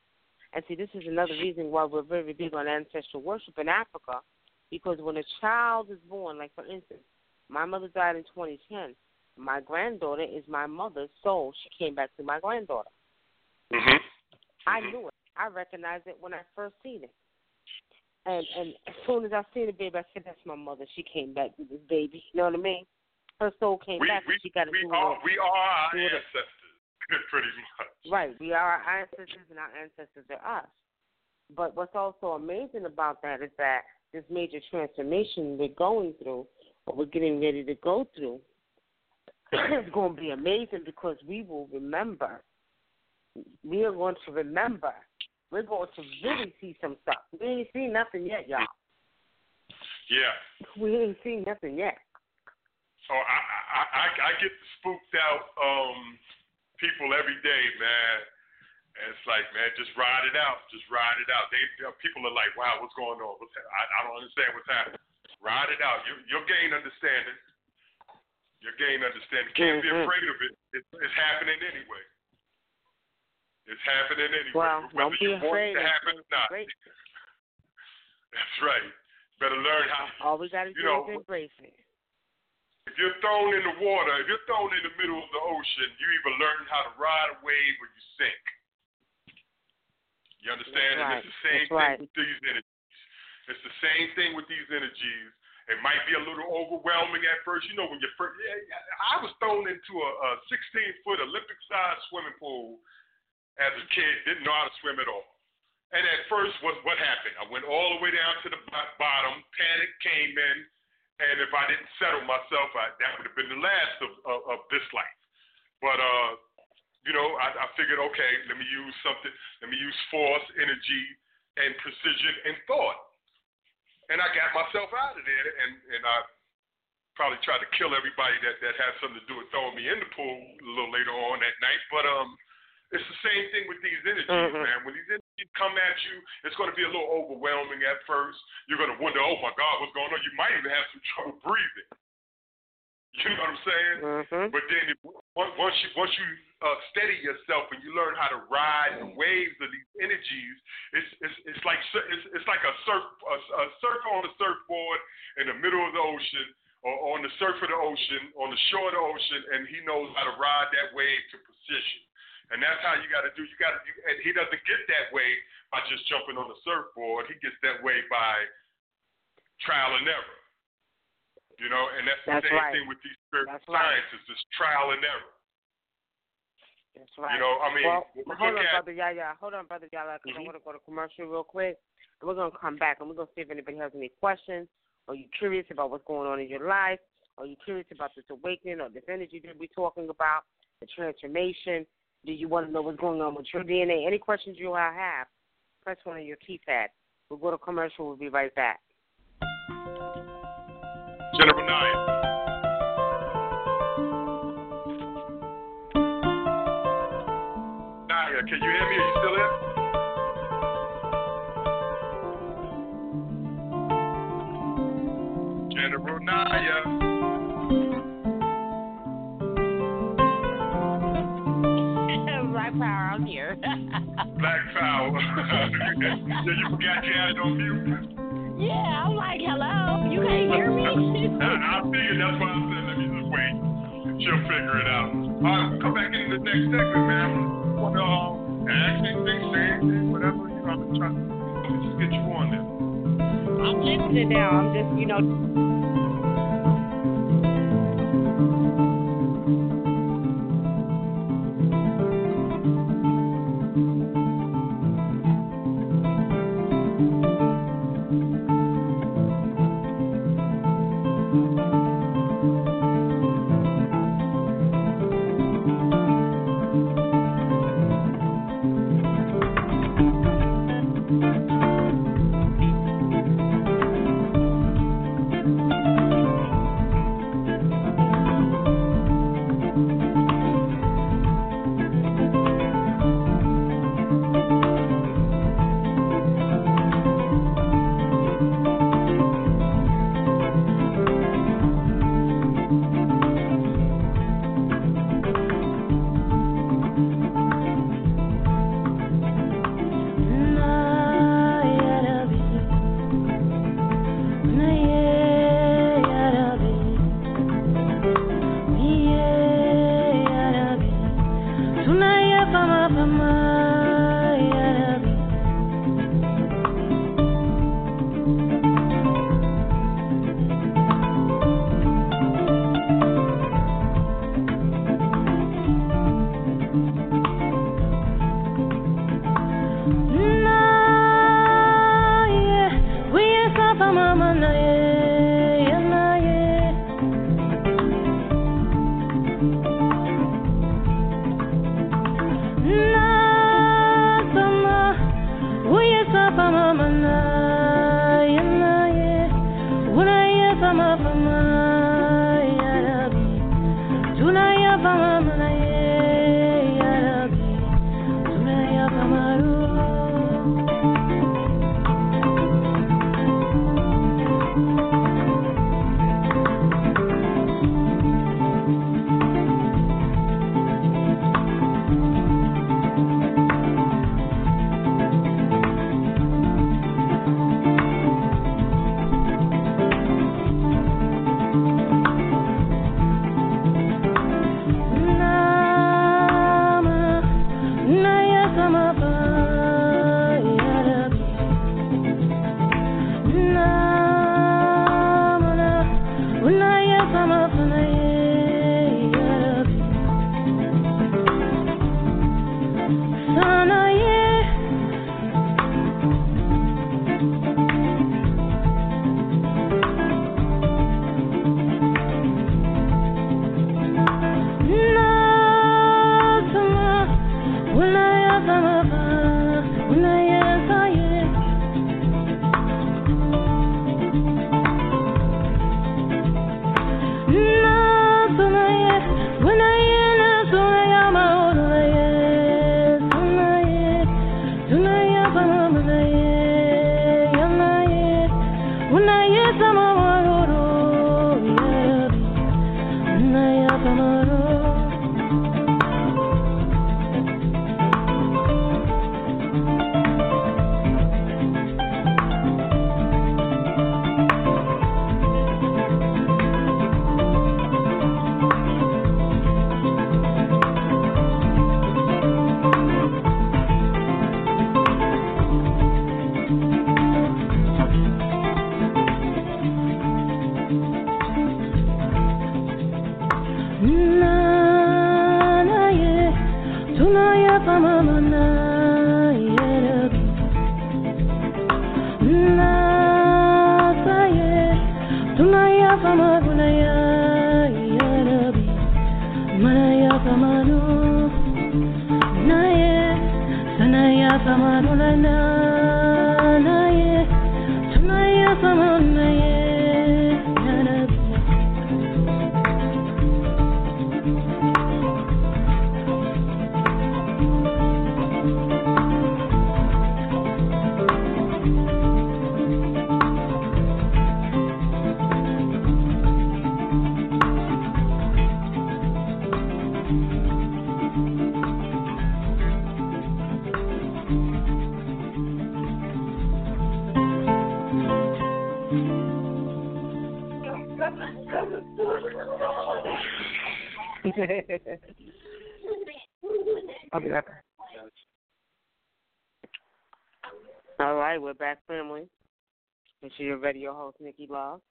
And see, this is another reason why we're very big on ancestral worship in Africa, because when a child is born, like for instance, my mother died in 2010. My granddaughter is my mother's soul. She came back to my granddaughter. Mhm. I knew it. I recognized it when I first seen it. And and as soon as I seen the baby, I said, "That's my mother. She came back with this baby." You know what I mean? Her soul came We back. we and she got to do are it. we are our do ancestors, pretty much. Right. We are our ancestors, and our ancestors are us. But what's also amazing about that is that this major transformation we're going through, or we're getting ready to go through, is going to be amazing because we will remember. We are going to remember. We're going to really see some stuff. We ain't seen nothing yet, y'all. Yeah. We ain't seen nothing yet. Oh, I I I, I get spooked out um people every day, man. And it's like, man, just ride it out. Just ride it out. They people are like, wow, what's going on? What's I, I don't understand what's happening. Ride it out. You you'll gain understanding. You'll gain understanding. Can't be Mhm. afraid of it. it. It's happening anyway. It's happening anyway. Well, whether don't be you want afraid. it to happen or not. Great. That's right. Better learn how. All we got to do You know, is embrace it. If you're thrown in the water, if you're thrown in the middle of the ocean, you either learn how to ride a wave or you sink. You understand? That's And right. it's the same That's thing right. with these energies. It's the same thing with these energies. It might be a little overwhelming at first. You know, when you first, yeah, I was thrown into a, a 16 foot Olympic sized swimming pool as a kid, didn't know how to swim at all. And at first, what what happened? I went all the way down to the bottom. Panic came in, and if I didn't settle myself, I, that would have been the last of, of, of this life. But uh, you know, I, I figured, okay, let me use something. Let me use force, energy, and precision and thought. And I got myself out of there, and and I probably tried to kill everybody that that had something to do with throwing me in the pool a little later on that night. But um, it's the same thing with these energies, Mhm. man. When these energies come at you, it's going to be a little overwhelming at first. You're going to wonder, oh my God, what's going on? You might even have some trouble breathing. You know what I'm saying? Mm-hmm. But then once you once you uh, steady yourself and you learn how to ride the waves of these energies, it's it's it's like it's, it's like a surf a, a surfer on a surfboard in the middle of the ocean or on the surf of the ocean on the shore of the ocean, and he knows how to ride that wave to precision. And that's how you got to do. You got to. And he doesn't get that way by just jumping on the surfboard. He gets that way by trial and error. You know, and that's the same right. thing with these spiritual That's right. sciences. It's trial and error. That's right. You know, I mean, well, we hold on, at brother Yaya. Hold on, brother Yaya, because Mhm. I want to go to commercial real quick. And we're going to come back and we're going to see if anybody has any questions. Are you curious about what's going on in your life? Are you curious about this awakening or this energy that we're talking about, the transformation? Do you want to know what's going on with your DNA? Any questions you all have, press one on your keypad. We'll go to commercial. We'll be right back. General Nine. Can you hear me? Are you still there? General Naya. Black Power, I'm here. Black Power. yeah, you forgot you had it on mute. Yeah, I'm like, hello, you can't hear me? I, I figured that's why I said let me just wait. She'll figure it out. All right, we'll come back in the next segment, man. Want to uh, ask anything, say anything, whatever. You know, I'm trying. Let me just get you on there. I'm listening now. I'm just, you know, Make sure you're ready. Your host, Nikki Love.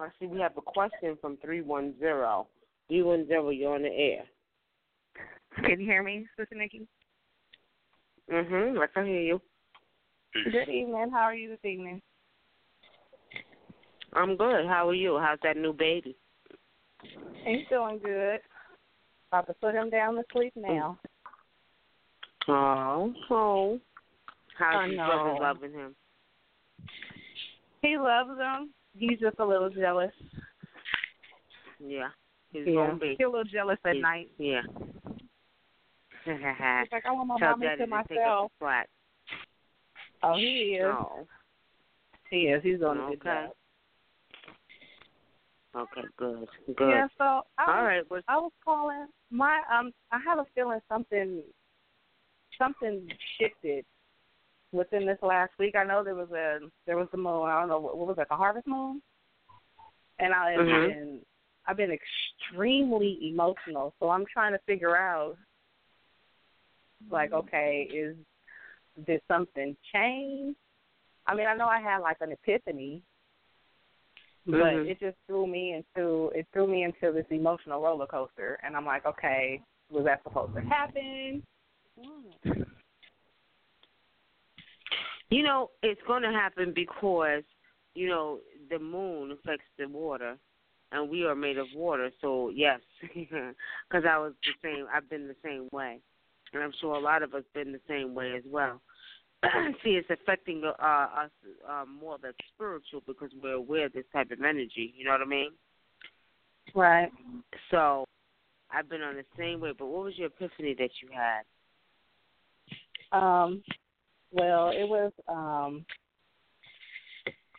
I see we have a question from 310. 310, you're on the air. Can you hear me, Sister Nikki? Mm-hmm. I can hear you. Good evening. How are you this evening? I'm good. How are you? How's that new baby? He's doing good. About to put him down to sleep now. Oh, oh. How's I his brother loving him? He loves them. He's just a little jealous. Yeah. He's Yeah. gonna be. He's a little jealous at He's- night. Yeah. He's like, I want my Tell mommy daddy to myself. Oh, he is. Oh, He is. He's doing a good Okay. job. okay, good, good. Yeah, so I was, All right, well, I was calling my um I have a feeling something something shifted within this last week. I know there was a there was the moon. I don't know what, what was it, the harvest moon? And I have Mhm. been I've been extremely emotional. So I'm trying to figure out like, okay, is did something change? I mean, I know I had like an epiphany, but Mhm. it just threw me into it threw me into this emotional roller coaster and I'm like, okay, was that supposed to happen? You know it's going to happen because you know the moon affects the water, and we are made of water. So yes, because I was the same. I've been the same way, and I'm sure a lot of us been the same way as well. see, it's affecting uh, us uh, more than spiritual because we're aware of this type of energy. You know what I mean? Right. So, I've been on the same way. But what was your epiphany that you had? Um, well, it was um,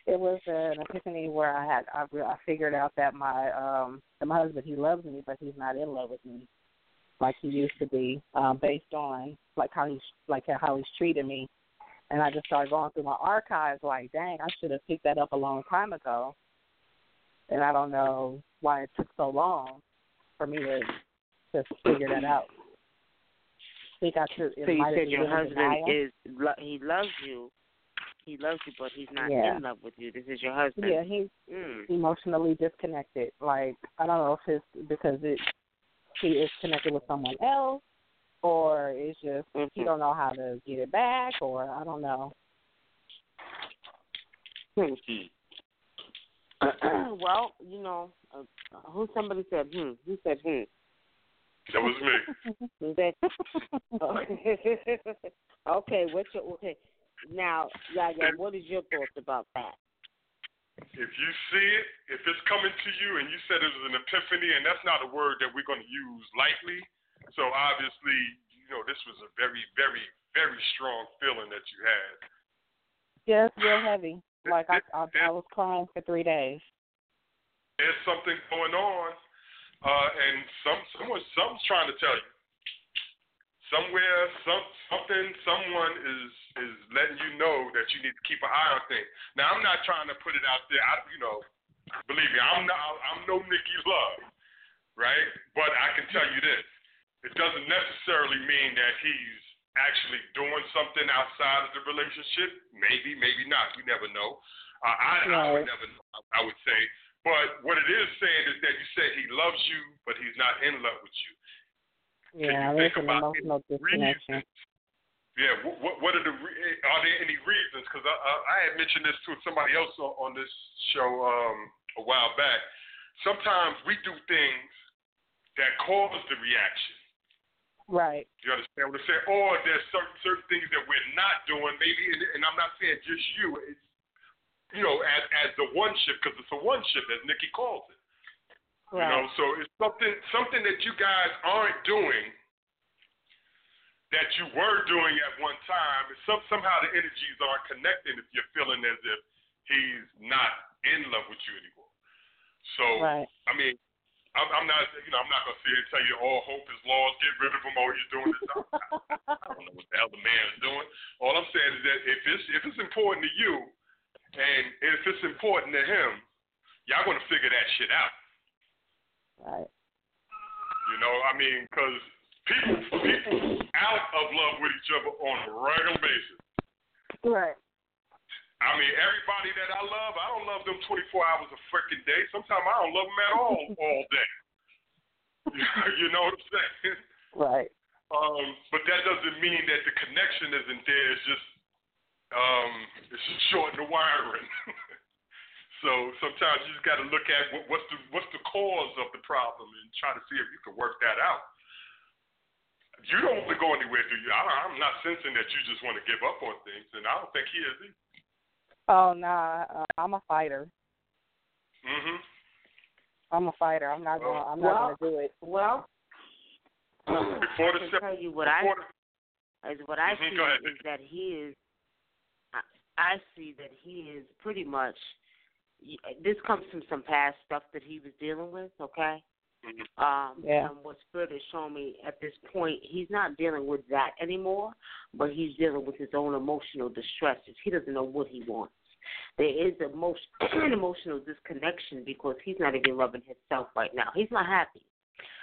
it was an epiphany where I had I, I figured out that my um that my husband he loves me, but he's not in love with me like he used to be, um, based on like how he's like how he's treated me. And I just started going through my archives, like, dang, I should have picked that up a long time ago. And I don't know why it took so long for me to to figure that out. I think I should. So you said your husband is he loves you, he loves you, but he's not yeah. in love with you. This is your husband. Yeah, he's mm. emotionally disconnected. Like I don't know if it's because it he is connected with someone else, or it's just mm-hmm. he don't know how to get it back, or I don't know. Hmm. well, you know, uh, who somebody said hmm. Who said hmm? That was me. Who oh. said? okay, what's your okay? Now, yeah, yeah. What is your thoughts about that? If you see it, if it's coming to you, and you said it was an epiphany, and that's not a word that we're going to use lightly. So obviously, you know, this was a very, very, very strong feeling that you had. Yeah, it's real heavy. Like I, I, I was crying for three days. There's something going on, uh, and some someone something's trying to tell you. Somewhere, some something, someone is is letting you know that you need to keep an eye on things. Now, I'm not trying to put it out there. I, you know, believe me, I'm not. I'm no Nikki Love, right? But I can tell you this: it doesn't necessarily mean that he's actually doing something outside of the relationship. Maybe, maybe not. You never know. Uh, I, I would never know. I would say. But what it is saying is that you said he loves you, but he's not in love with you. Yeah, there's an emotional disconnection. Yeah, what, what are the are there any reasons? Because I, I, I had mentioned this to somebody else on, on this show um, a while back. Sometimes we do things that cause the reaction. Right. You understand what I'm saying? Or there's certain certain things that we're not doing. Maybe, and, and I'm not saying just you. It's you know, as as the one ship because it's a one ship as Nikki calls it. Right. You know, so it's something something that you guys aren't doing that you were doing at one time. Some somehow the energies aren't connecting if you're feeling as if he's not in love with you anymore. So right. I mean, I'm, I'm not, you know, I'm not gonna sit here and tell you all hope is lost, get rid of him, all you're doing this. I, I don't know what the hell the man is doing. All I'm saying is that if it's if it's important to you, and if it's important to him, y'all gonna figure that shit out. Right. You know, I mean, because people people out of love with each other on a regular basis. Right. I mean, everybody that I love, I don't love them 24 hours a freaking day. Sometimes I don't love them at all all day. you know what I'm saying? Right. Um, but that doesn't mean that the connection isn't there. It's just um, it's just short in the wiring. so sometimes you just got to look at what, what's the what's the cause of the problem and try to see if you can work that out. You don't want to go anywhere, do you? I, I'm not sensing that you just want to give up on things, and I don't think he is either. Oh no, nah, uh, I'm a fighter. Mhm. I'm a fighter. I'm not going. I'm not going to do it. Well, before I the can tell you what I is what I Mhm, see go ahead. is that he is. I, I see that he is pretty much. This comes from some past stuff that he was dealing with. Okay. Mhm. Um, Yeah. And what Spirit has shown me at this point, he's not dealing with that anymore, but he's dealing with his own emotional distresses. He doesn't know what he wants. There is emotion, an emotional disconnection because he's not even loving himself right now. He's not happy.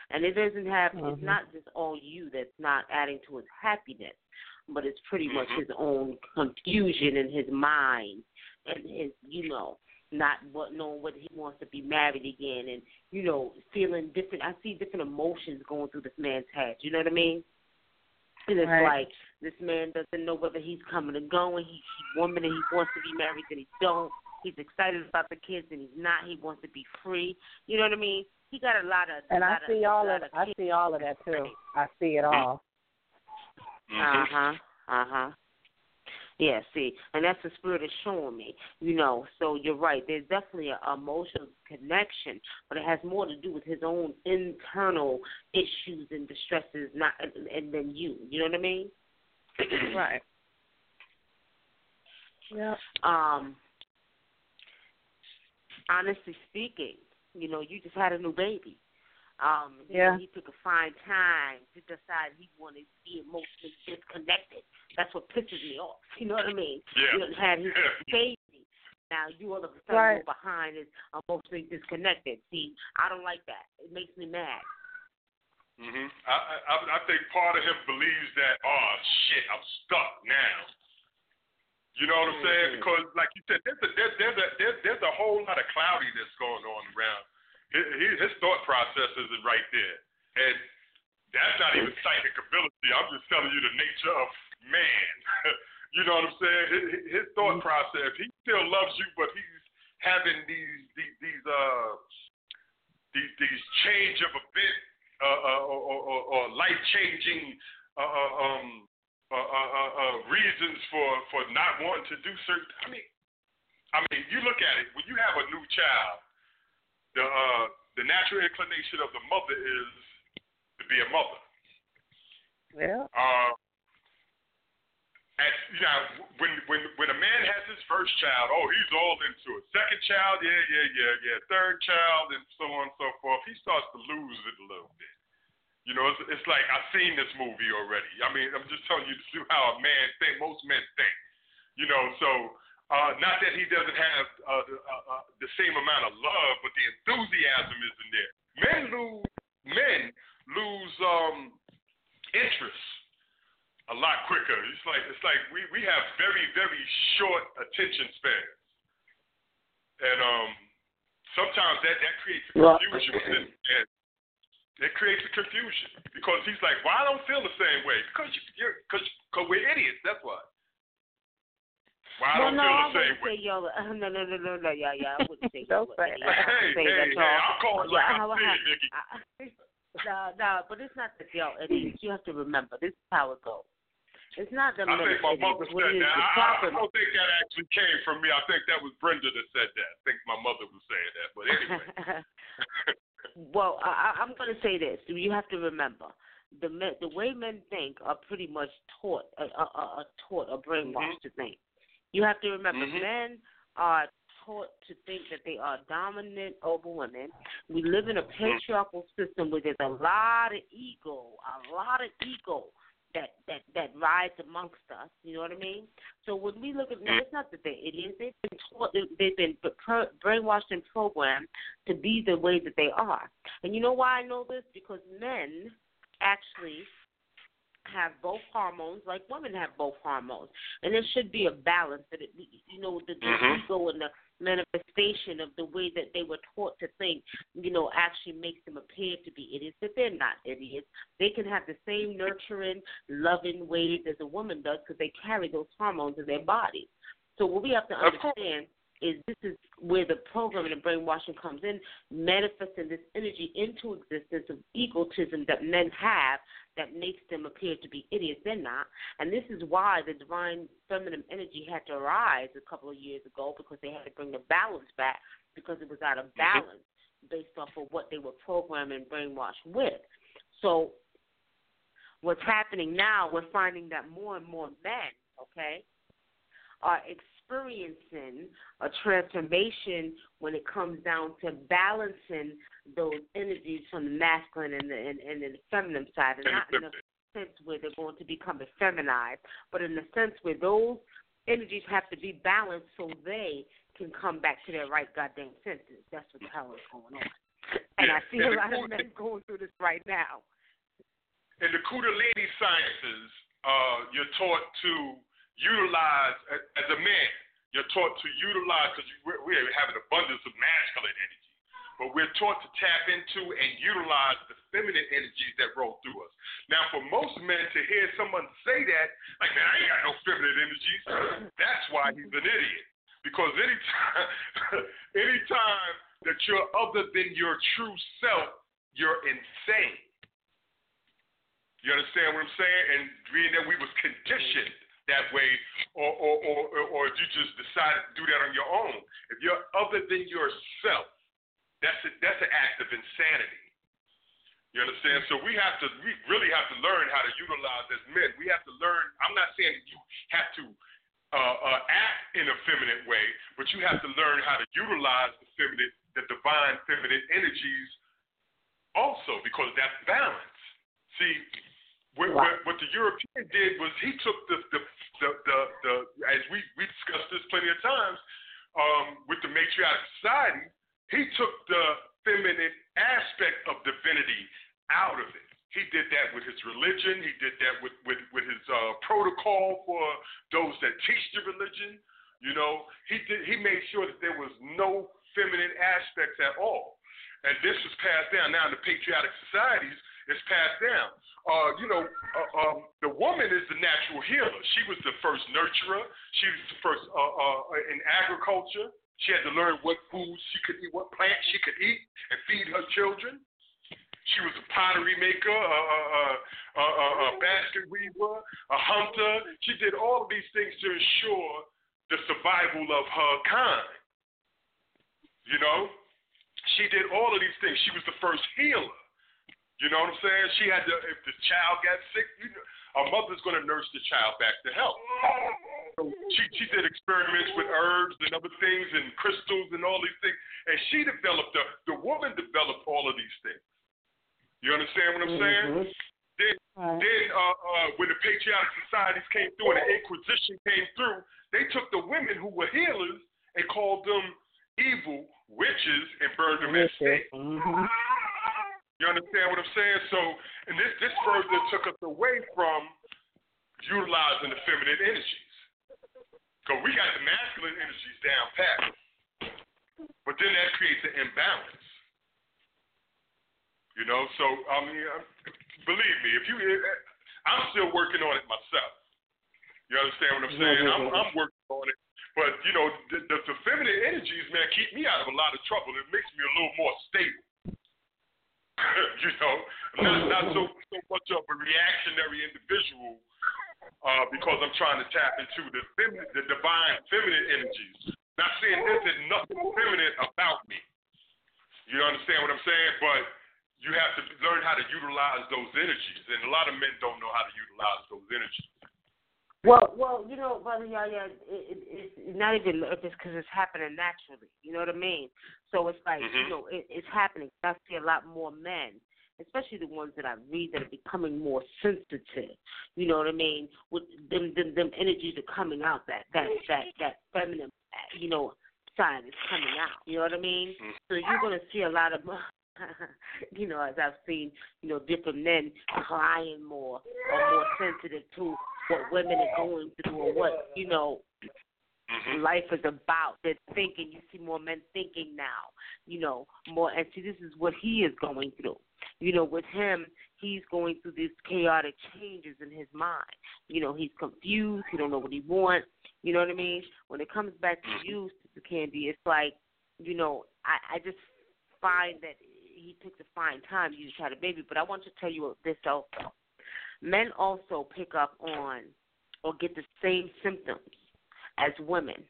And it doesn't have, Mm-hmm. it's not just all you that's not adding to his happiness, but it's pretty much Mhm. his own confusion in his mind and his, you know, not what knowing whether he wants to be married again and you know feeling different. I see different emotions going through this man's head. You know what i mean? And it's Right. like this man doesn't know whether he's coming or going. He, he woman and he wants to be married and he don't. He's excited about the kids and he's not. He wants to be free. You know what i mean? He got a lot of And a I lot see of, all a of lot I see all of that too. I see it all. Mhm. uh huh. Uh huh. Yeah, see, and that's the spirit is showing me, you know. So you're right. There's definitely a emotional connection, but it has more to do with his own internal issues and distresses, not and, and then you. You know what I mean? right. Yeah. Um. Honestly speaking, you know, you just had a new baby. Um, yeah. he took a fine time to decide he wanted to be emotionally disconnected. That's what pisses me off. You know what I mean? Yeah. You know, had his baby. Now you all of a sudden Right. go behind is emotionally disconnected. See, I don't like that. It makes me mad. hmm I, I I think part of him believes that oh shit I'm stuck now. You know what I'm saying? Mhm. Because like you said, there's a there's there's a there's, there's a whole lot of cloudiness going on around. His, his- thought process isn't right there, and that's not even psychic ability. I'm just telling you the nature of man. you know what I'm saying? His, his thought process. He still loves you, but he's having these these these uh these these change of event uh, uh, or, or, or life changing uh, uh, um, uh, uh, uh, uh, reasons for, for not wanting to do certain. I mean, I mean, you look at it when you have a new child. The uh, the natural inclination of the mother is to be a mother. Yeah. Uh, at, you know, when when when a man has his first child, oh, he's all into it. Second child, yeah, yeah, yeah, yeah. Third child, and so on and so forth. He starts to lose it a little bit. You know, it's, it's like I've seen this movie already. I mean, I'm just telling you to see how a man think. Most men think. You know, so uh, not that he doesn't have uh, the, uh, uh, the same amount of love, but the enthusiasm isn't there. Men lose men lose um, interest a lot quicker. It's like it's like we, we have very very short attention spans, and um, sometimes that that creates a confusion within and it creates a confusion because he's like, well, I don't feel the same way because you, you're because cause we're idiots. That's why. Why I well, don't no, feel I the same wouldn't way. say yo. Uh, no, no, no, no, no. Yeah, yeah. I wouldn't say Don't say Eddie. that. hey, say hey, hey, I'll call it like Yeah, I how I see Nikki. No, no, but it's not the yo, Eddie. You have to remember, this is how it goes. It's not the I think my mother said that. I, I don't think that actually came from me. I think that was Brenda that said that. I think my mother was saying that. But anyway. well, I, I- I'm going to say this. You have to remember, the men, the way men think are pretty much taught, uh, uh, uh, taught or brainwashed to think. You have to remember, Mhm. men are taught to think that they are dominant over women. We live in a patriarchal system where there's a lot of ego, a lot of ego that that that rides amongst us. You know what I mean? So when we look at, now, it's not that they're idiots. They've been taught, they've been brainwashed and programmed to be the way that they are. And you know why I know this? Because men actually have both hormones, like women have both hormones, and there should be a balance. That it, you know, the, the Mhm. ego and the manifestation of the way that they were taught to think, you know, actually makes them appear to be idiots. But they're not idiots. They can have the same nurturing, loving ways as a woman does because they carry those hormones in their bodies. So what we have to understand is this is where the programming and brainwashing comes in, manifesting this energy into existence of egotism that men have that makes them appear to be idiots. They're not. And this is why the divine feminine energy had to rise a couple of years ago because they had to bring the balance back because it was out of mm-hmm. balance based off of what they were programmed and brainwashed with. So what's happening now, we're finding that more and more men, okay, are experiencing a transformation when it comes down to balancing those energies from the masculine and the and, and the feminine side, and not in the sense where they're going to become effeminized, but in the sense where those energies have to be balanced so they can come back to their right goddamn senses. That's what the hell is going on. And Yeah, I see and a lot of men going through this right now. in the Kundalini sciences, uh, you're taught to utilize, as a man, you're taught to utilize, because we have an abundance of masculine energy, but we're taught to tap into and utilize the feminine energies that roll through us. Now, for most men to hear someone say that, like, man, I ain't got no feminine energies, that's why he's an idiot. Because anytime, anytime that you're other than your true self, you're insane. You understand what I'm saying? And being that we was conditioned that way, or or or, or if you just decide to do that on your own. If you're other than yourself, that's a, that's an act of insanity. You understand? So we have to, we really have to learn how to utilize as men. We have to learn. I'm not saying that you have to uh, uh, act in a feminine way, but you have to learn how to utilize the feminine, the divine feminine energies, also because that's balance. See, what, what, what the European did was he took the the the, the, the as we we discussed this plenty of times um, with the matriarchal society. He took the feminine aspect of divinity out of it. He did that with his religion. He did that with with, with his uh, protocol for those that teach the religion. You know, he did. He made sure that there was no feminine aspects at all, and this was passed down. Now in the patriotic societies, it's passed down. Uh, you know, uh, um, the woman is the natural healer. She was the first nurturer. She was the first uh, uh, in agriculture. She had to learn what foods she could eat, what plants she could eat, and feed her children. She was a pottery maker, a, a, a, a, basket weaver, a hunter. She did all of these things to ensure the survival of her kind. You know, she did all of these things. She was the first healer. You know what I'm saying? She had to, if the child got sick, you know, a mother's going to nurse the child back to health. So she, she did experiments with herbs and other things and crystals and all these things. And she developed, the, the woman developed all of these things. You understand what I'm saying? Mm-hmm. Then, right. then uh, uh, when the patriotic societies came through and the Inquisition came through, they took the women who were healers and called them evil witches and burned them at stake. Mm-hmm. You understand what I'm saying? So, and this this further took us away from utilizing the feminine energies. Because we got the masculine energies down pat. But then that creates an imbalance. You know, so I mean, believe me, if you, eh, eh, I'm still working on it myself. You understand what I'm saying? I'm, I'm working on it, but you know, the, the, the feminine energies, man, keep me out of a lot of trouble. It makes me a little more stable. you know, not not so so much of a reactionary individual, uh, because I'm trying to tap into the feminine, the divine feminine energies. Not saying there's nothing feminine about me. You understand what I'm saying? But you have to learn how to utilize those energies, and a lot of men don't know how to utilize those energies. Well, well, you know, brother Yaya, it, it, it's not even just because it's happening naturally. You know what I mean? So it's like mm-hmm. you know, it, it's happening. I see a lot more men, especially the ones that I read that are becoming more sensitive. You know what I mean? With them, them, them energies are coming out. That that that that feminine, you know, side is coming out. You know what I mean? Mm-hmm. So you're gonna see a lot of you know, as I've seen, you know, different men crying more or more sensitive to what women are going through or what, you know, mm-hmm. life is about. They're thinking, you see more men thinking now, you know, more, and see, this is what he is going through. You know, with him, he's going through these chaotic changes in his mind. You know, he's confused. He don't know what he wants. You know what I mean? When it comes back to you, Sister Candy, it's like, you know, I, I just find that he picks a fine time to try to baby. But I want to tell you this also. Men also pick up on or get the same symptoms as women.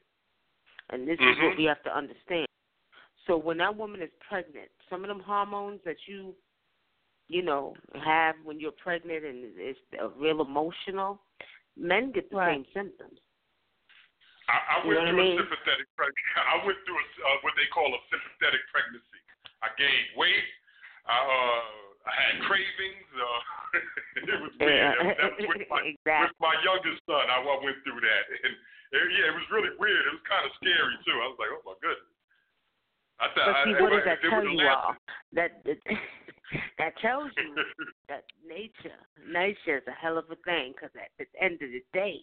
And this mm-hmm. is what we have to understand. So when that woman is pregnant, some of them hormones that you, you know, have when you're pregnant and it's real emotional, men get the right. same symptoms. I, I you went through I mean? a sympathetic pregnancy. I went through a, uh, what they call a sympathetic pregnancy. I gained weight. I, uh, I had cravings. Uh, it was weird. That, that was with my exactly. with my youngest son. I, I went through that, and it, yeah, it was really weird. It was kind of scary too. I was like, oh my goodness. I thought, But see, I, what I, does that tell you all? That that, that tells you that nature, nature is a hell of a thing. Because at the end of the day,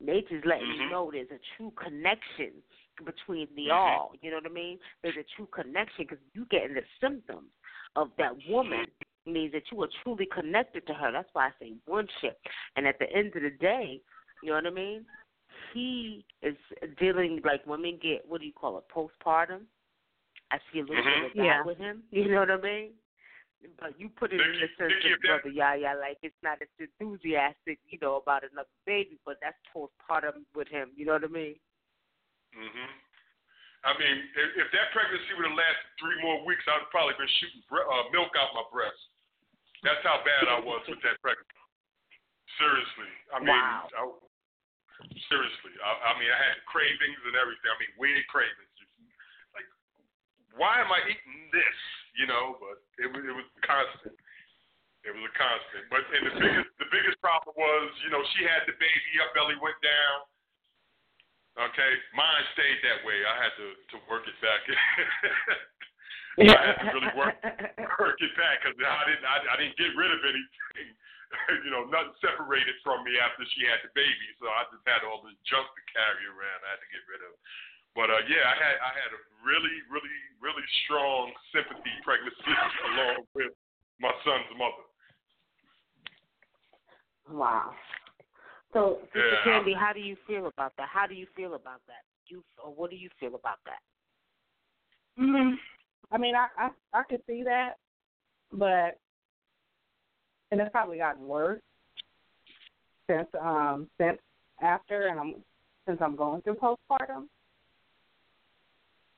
nature's letting you Mhm. know there's a true connection between the Mhm. all. You know what I mean? There's a true connection because you getting the symptoms of that woman means that you are truly connected to her. That's why I say worship. And at the end of the day, you know what I mean? He is dealing like women get what do you call it, postpartum. I see a little Mhm. bit of that Yeah. with him. You know what I mean? but you put it in the sense of brother Yaya, like it's not as enthusiastic, you know, about another baby, but that's postpartum with him. You know what I mean? Mhm. I mean, if, if that pregnancy would have lasted three more weeks, I'd probably been shooting bre- uh, milk out my breast. That's how bad I was with that pregnancy. Seriously, I mean, wow. I, seriously, I, I mean, I had cravings and everything. I mean, weird cravings. Like, why am I eating this? You know, but it was it was constant. It was a constant. But and the biggest the biggest problem was, you know, she had the baby, her belly went down. Okay, mine stayed that way. I had to to work it back. I had to really work work it back because I didn't I, I didn't get rid of anything. you know, nothing separated from me after she had the baby, so I just had all this junk to carry around. I had to get rid of. But uh, yeah, I had I had a really really really strong sympathy pregnancy along with my son's mother. Wow. So, Sister Yeah, Candy, how do you feel about that? How do you feel about that? You or what do you feel about that? Mm, I mean, I, I I could see that, but and it's probably gotten worse since um since after and I'm since I'm going through postpartum.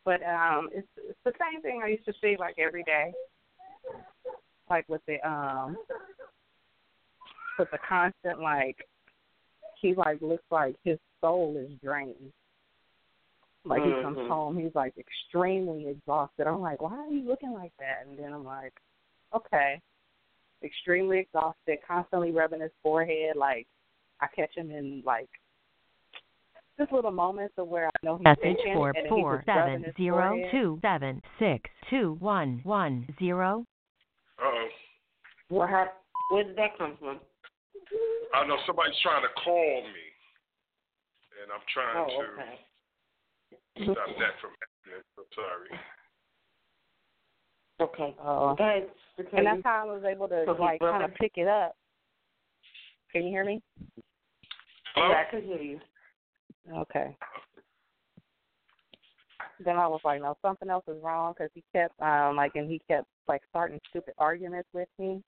But um it's it's the same thing I used to see like every day. Like with the um with the constant like he like looks like his soul is drained. Like he comes Mhm. home, he's like extremely exhausted. I'm like, why are you looking like that? And then I'm like, okay, extremely exhausted, constantly rubbing his forehead. Like I catch him in like just little moments of where I know he's Message thinking, four and then four he's seven his zero forehead. two seven six two one one zero. Uh oh. What happened? Where did that come from? I know somebody's trying to call me, and I'm trying Oh, to okay. stop that from happening. I'm sorry. Okay. Oh. Go ahead. And that's how I was able to So like kind of pick it up. Can you hear me? Hello. Yeah, I can hear you. Okay. Then I was like, no, something else is wrong because he kept um like and he kept like starting stupid arguments with me.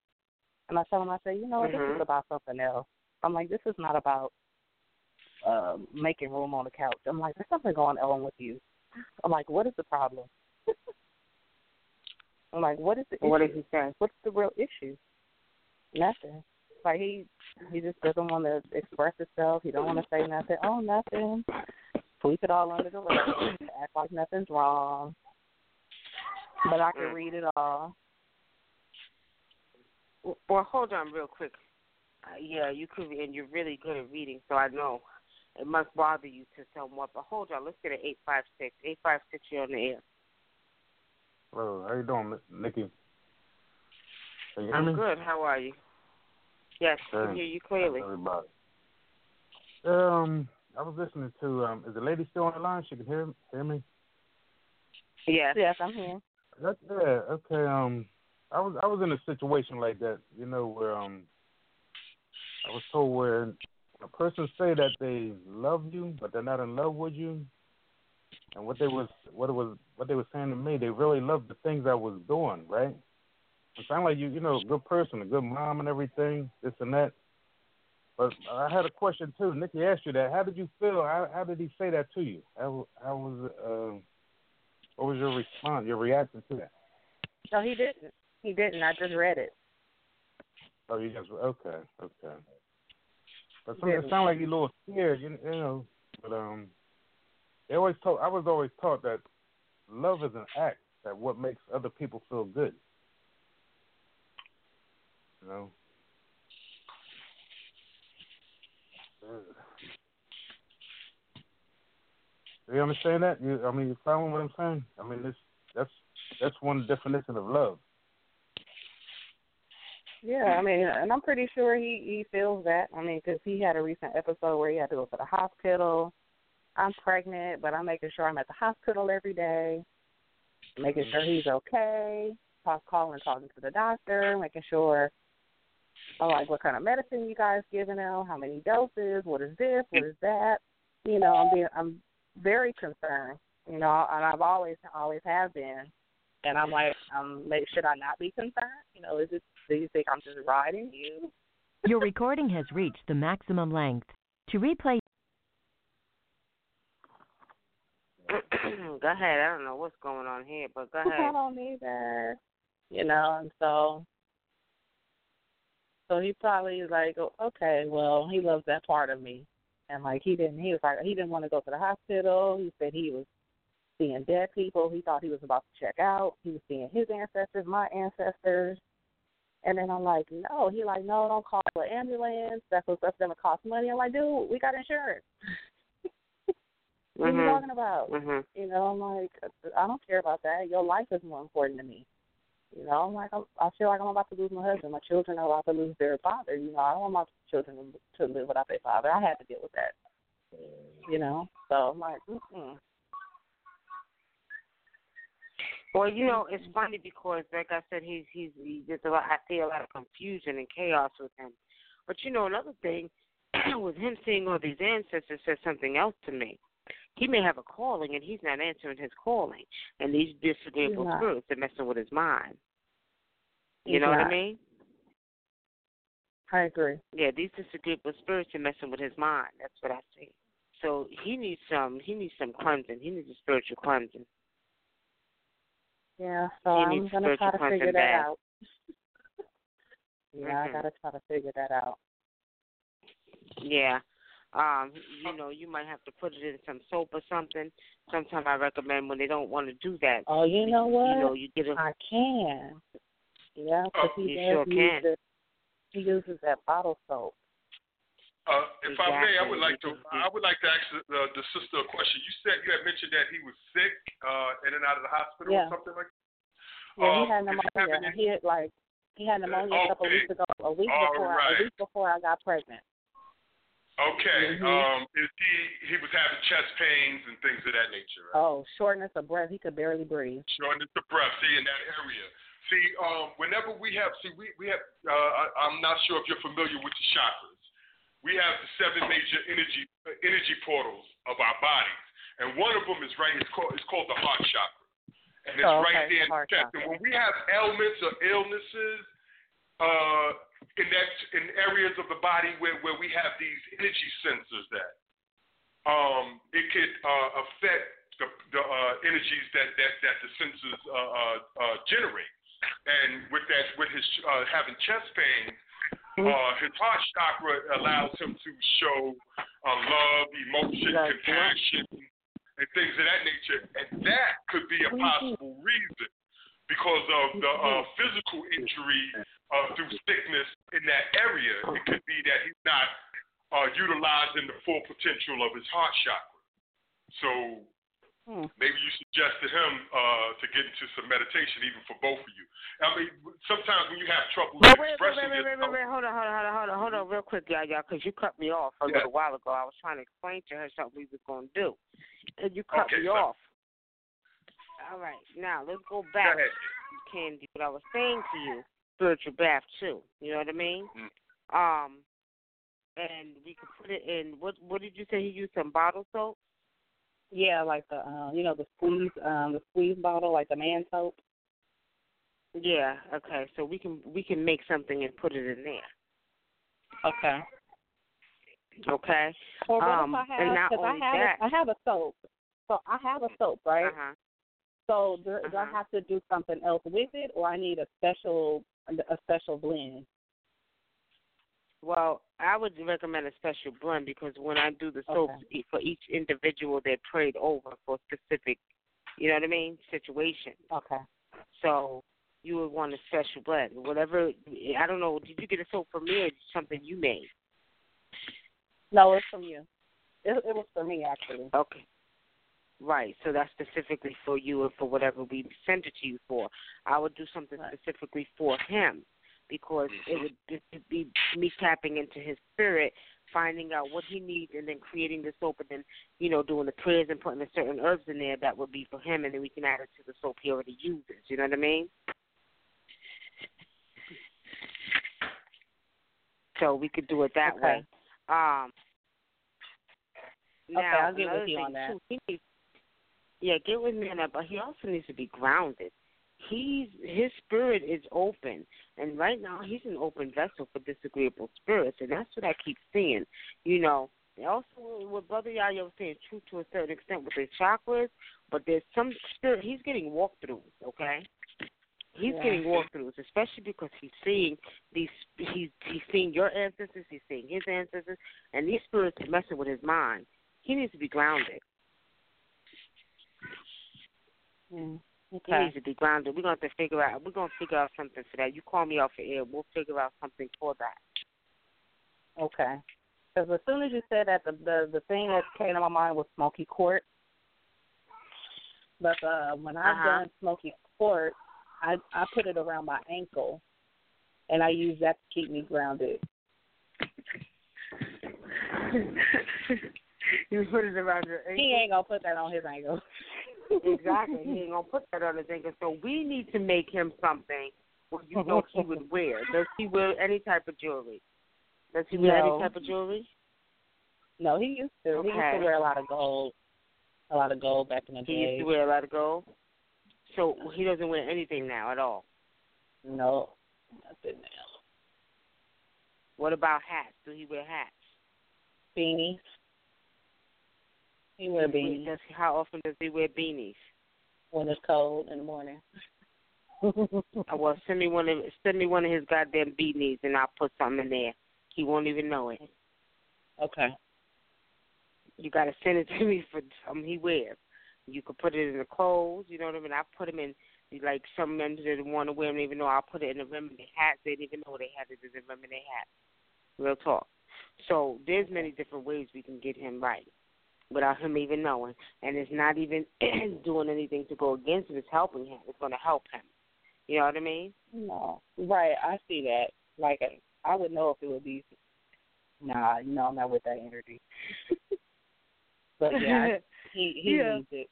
And I told him, I said, you know what, this is about something else. I'm like, this is not about uh, making room on the couch. I'm like, there's something going on with you. I'm like, what is the problem? I'm like, what is the issue? did he say? What's the real issue? Nothing. Like he he just doesn't want to express himself. He don't want to say nothing. Oh, nothing. Sweep it all under the rug. Act like nothing's wrong. But I can Mm. read it all. Well, hold on real quick. Uh, yeah, you could, and you're really good at reading, so I know it must bother you to somewhat. But hold on, let's get an eight five six. Eight five six, you're on the air. Hello, how you doing, Nikki? You I'm me? good. How are you? Yes, I can hear you clearly. Everybody. Um, I was listening to. Um, is the lady still on the line? She can hear hear me. Yes. Yes, I'm here. That's yeah. Okay. Um, I was I was in a situation like that. You know where um, I was told where a person say that they love you, but they're not in love with you. And what they was what it was what they were saying to me, they really loved the things I was doing, right? It sounded like you, you know, a good person, a good mom, and everything, this and that. But I had a question too. Nikki asked you that. How did you feel? How, how did he say that to you? How, how was uh, what was your response? Your reaction to that? No, he didn't. He didn't. I just read it. Oh, you just okay, okay. But some, it sounded like you a little scared, you, you know. But um, they always taught. I was always taught that love is an act. That what makes other people feel good. You know. Do you understand that? You, I mean, you following what I'm saying? I mean, this that's that's one definition of love. Yeah, I mean, and I'm pretty sure he he feels that. I mean, because he had a recent episode where he had to go to the hospital. I'm pregnant, but I'm making sure I'm at the hospital every day, making sure he's okay. Talk, calling, talking to the doctor, making sure. I'm like, what kind of medicine you guys giving him? How many doses? What is this? What is that? You know, I'm being, I'm very concerned. You know, and I've always, always have been. And I'm like, um, like, should I not be concerned? You know, is it? Do you think I'm just riding you? Your recording has reached the maximum length. To replay, go ahead. I don't know what's going on here, but go ahead. I ahead. don't either. You know, and so so he probably is like, "Oh, okay, well, he loves that part of me. And like he didn't he was like he didn't want to go to the hospital. He said he was seeing dead people. He thought he was about to check out. He was seeing his ancestors, my ancestors. And then I'm like, no. He like, no, don't call the ambulance. That's what that's gonna cost money. I'm like, dude, we got insurance. what are you Mhm. talking about? Mhm. You know, I'm like, I don't care about that. Your life is more important to me. You know, I'm like, I'm, I feel like I'm about to lose my husband. My children are about to lose their father. You know, I don't want my children to, to live without their father. I had to deal with that. You know, so I'm like, mm-mm. Well, you know, it's funny because, like I said, he's he's he, there's a lot. I see a lot of confusion and chaos with him. But you know, another thing with him seeing all these ancestors says something else to me. He may have a calling, and he's not answering his calling, and these disagreeable He's not. spirits are messing with his mind. You He's know what I mean? I agree. Yeah, these disagreeable spirits are messing with his mind. That's what I see. So he needs some. He needs some cleansing. He needs a spiritual cleansing. Yeah, so He I'm gonna try to figure that bad. out. Yeah, I Mhm. gotta try to figure that out. Yeah. Um, you know, you might have to put it in some soap or something. Sometimes I recommend when they don't want to do that. Oh, you know what? You know, you get a I can. Yeah, because Oh, he does sure use can. the, he uses that bottle soap. Uh, if I may, I would like to I would like to ask the, the, the sister a question. You said you had mentioned that he was sick, uh, in and out of the hospital Yeah. or something like that. Yeah, Um, he had pneumonia. any- He had like he had pneumonia a couple Okay. weeks ago. A week All before right. a week before I got pregnant. Okay. Mhm. Um, is he he was having chest pains and things of that nature, right? Oh, shortness of breath. He could barely breathe. shortness of breath, see, in that area. See, um, whenever we have, see, we, we have, uh, I, I'm not sure if you're familiar with the chakras. We have the seven major energy uh, energy portals of our bodies, and one of them is right. It's called it's called the heart chakra, and it's Oh, right there in the chest. chakra. And when we have ailments or illnesses, uh, in that in areas of the body where where we have these energy sensors that, um, it could uh, affect the, the uh, energies that, that, that the sensors uh, uh, uh, generate. And with that, with his uh, having chest pain, uh, his heart chakra allows him to show uh, love, emotion, compassion, and things of that nature. And that could be a possible reason because of the uh, physical injury uh, through sickness in that area. It could be that he's not uh, utilizing the full potential of his heart chakra. So Hmm. maybe you suggest to him uh, to get into some meditation, even for both of you. I mean, sometimes when you have trouble Wait, wait, wait, expressing wait, wait, wait, yourself, wait, hold on, hold on, hold on, hold on, hold on, real quick, y'all, y'all, because you cut me off a Yeah. little while ago. I was trying to explain to her something we was going to do, and you cut Okay, me so- off. All right, now let's go go back, ahead. Candy. What I was saying to you, spiritual bath too. You know what I mean? Mm. Um, and we could put it in. What What did you say? He used some bottle soap. Yeah, like the uh, you know the squeeze um the squeeze bottle, like the man soap. Yeah. Okay. So we can we can make something and put it in there. Okay. Okay. Or what Um, if I and have? I have that- a, I have a soap. So I have a soap, right? Uh huh. So do, do I Uh-huh. have to do something else with it, or I need a special a special blend? Well, I would recommend a special blend because when I do the soaps e- for each individual, they're prayed over for a specific, you know what I mean, situation. Okay. So you would want a special blend. Whatever, I don't know, did you get a soap from me or something you made? No, it's from you. It, it was for me actually. Okay. Right, so that's specifically for you and for whatever we sent it to you for. I would do something Right. specifically for him because it would it would be me tapping into his spirit, finding out what he needs, and then creating the soap, and then you know doing the prayers and putting the certain herbs in there that would be for him, and then we can add it to the soap he already uses. You know what I mean? So we could do it that Okay. way. Um. Okay, Now, I'll get with another you thing on that. Too, he needs, yeah, get with me on that, but he also needs to be grounded. He's his spirit is open, and right now he's an open vessel for disagreeable spirits, and that's what I keep seeing. You know, also what Brother yayo was saying, true to a certain extent with his chakras, but there's some spirit he's getting walkthroughs. Okay, he's Yeah. getting walkthroughs, especially because he's seeing these. He's he's seeing your ancestors, he's seeing his ancestors, and these spirits are messing with his mind. He needs to be grounded. Mm. He needs to be grounded. We're gonna have to figure out. We're gonna figure out something for that. You call me off the air. We'll figure out something for that. Okay. Because as soon as you said that, the the the thing that came to my mind was Smoky Quartz. But uh, when I've Uh-huh. done Smoky Quartz, I I put it around my ankle, and I use that to keep me grounded. you put it around your ankle. He ain't gonna put that on his ankle. Exactly. He ain't gonna put that on his ankle. So we need to make him something what you know he would wear. Does he wear any type of jewelry? Does he wear No. any type of jewelry? No, he used to. He used to wear a lot of gold, a lot of gold back in the He day. He used to wear a lot of gold. So he doesn't wear anything now at all. No, nothing now. What about hats? Do he wear hats? Beanies. He wear beanies Does how often does he wear beanies? when it's cold in the morning. Uh, well, send me one of send me one of his goddamn beanies, and I'll put something in there. He won't even know it. okay. You gotta send it to me for something he wears. You could put it in the clothes. You know what I mean? I put him in like some men that want to wear them, even though I'll put it in the rim of their hat. They didn't even know they had it in the rim of their hat. Real talk. So there's many different ways we can get him right without him even knowing, and it's not even doing anything to go against him. It's helping him. It's going to help him. You know what I mean? No, right. I see that. Like I would know if it would be. Nah, you know I'm not with that energy. but yeah, he he Yeah. needs it.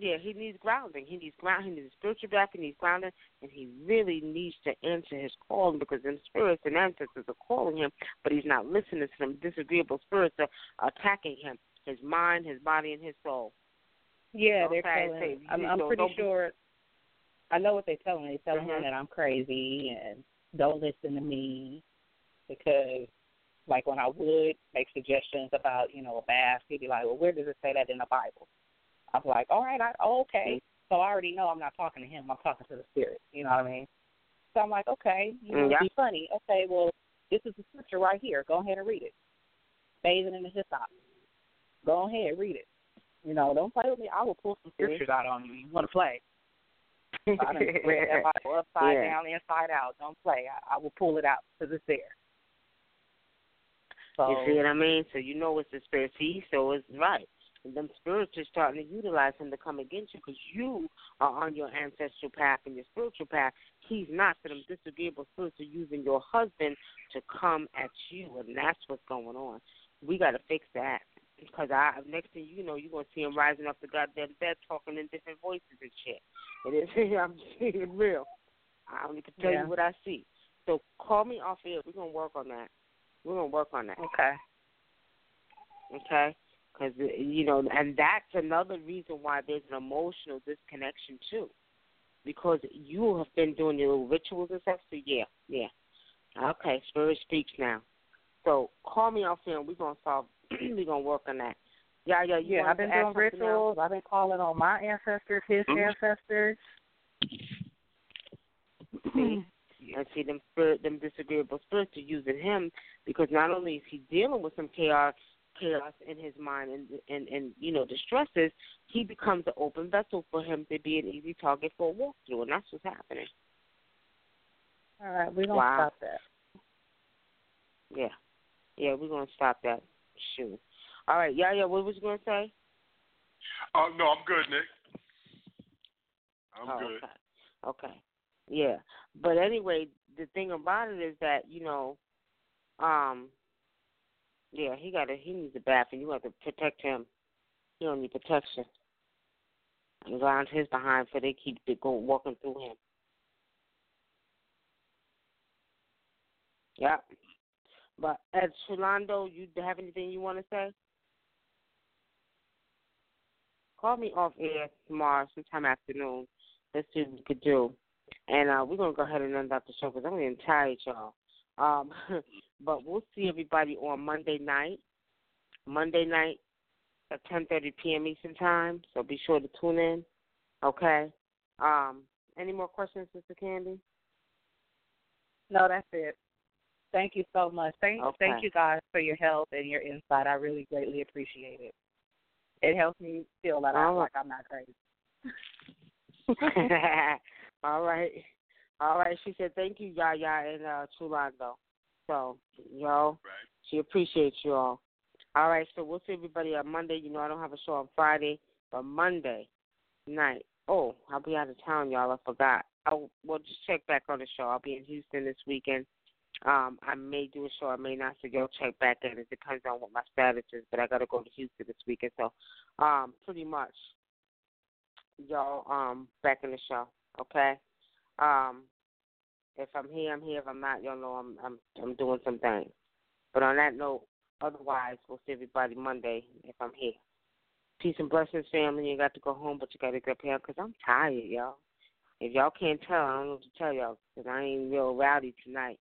Yeah, he needs grounding. He needs ground. He needs spiritual back. He needs grounding, and he really needs to answer his calling because them spirits and ancestors are calling him, but he's not listening to them disagreeable spirits are attacking him, his mind, his body, and his soul. Yeah, Okay, they're so telling. I'm, I'm pretty sure. I know what they're telling. They're telling Mhm. him that I'm crazy and don't listen to me because, like, when I would make suggestions about, you know, a bath, he'd be like, "Well, where does it say that in the Bible?" I'm like, "All right, I, oh, okay." Mm-hmm. So I already know I'm not talking to him. I'm talking to the spirit. You know what I mean? So I'm like, okay, you know, Yeah. be funny. Okay, well, this is the scripture right here. Go ahead and read it. Bathing in the hyssop. Go ahead, read it. You know, don't play with me. I will pull some scriptures out on you. You want to play? I done read that Bible upside Yeah. down, inside out. Don't play. I, I will pull it out because it's there. So You see what I mean? So you know it's the spirit. See, so it's right. And them spirits are starting to utilize him to come against you because you are on your ancestral path and your spiritual path. He's not. So them disagreeable spirits are using your husband to come at you, and that's what's going on. We got to fix that because I next thing you know, you're gonna see him rising up the goddamn bed talking in different voices and shit. It is. I'm being real. I only can tell Yeah. you what I see. So call me off air. We're gonna work on that. We're gonna work on that. okay. Okay, because you know, and that's another reason why there's an emotional disconnection too, because you have been doing your little rituals and stuff. So yeah, yeah. Okay, spirit speaks now. So call me off here, and we're gonna solve. we're gonna work on that. Yeah, yeah. Yeah, I've been doing rituals. I've been calling on my ancestors, his Mhm. ancestors. See, and see them spirit, them disagreeable spirits are using him because not only is he dealing with some chaos, chaos in his mind and and and you know distresses, he becomes an open vessel for him to be an easy target for a walkthrough, and that's what's happening. All right, we're gonna Wow. stop that. Yeah, yeah, we're gonna stop that. Shoot. All right, yeah, yeah. What was you gonna say? Oh no, I'm good, Nick. I'm oh, good. Okay. Okay. Yeah. But anyway, the thing about it is that, you know, um yeah, he gotta he needs a bath and you have to protect him. He don't need protection. And ground his behind for they keep it going walking through him. Yeah. But Ed Shalando, you have anything you want to say? Call me off air tomorrow, sometime afternoon, let's see what we could do. And uh, we're gonna go ahead and end up the show because I'm getting tired, y'all. Um, but we'll see everybody on Monday night. Monday night at 10:30 p.m. Eastern Time. So be sure to tune in. Okay. Um, any more questions, Sister Candy? No, that's it. Thank you so much. Thank okay. thank you guys for your help and your insight. I really greatly appreciate it. It helps me feel that I'm like I'm not crazy. All right. All right. She said thank you, Yaya and uh Chulando. So, y'all, Right. she appreciates you all. All right, so we'll see everybody on Monday. You know, I don't have a show on Friday, but Monday night. Oh, I'll be out of town, y'all. I forgot. I'll well just check back on the show. I'll be in Houston this weekend. Um, I may do a show, I may not. So y'all check back in. It depends on what my status is, but I gotta go to Houston this weekend. So, um, pretty much, y'all, um, back in the show. Okay. Um, if I'm here, I'm here. If I'm not, y'all know I'm I'm I'm doing some things. But on that note, otherwise, we'll see everybody Monday if I'm here. Peace and blessings, family. You got to go home, but you got to get up because I'm tired, y'all. If y'all can't tell, I don't know what to tell y'all because I ain't real rowdy tonight.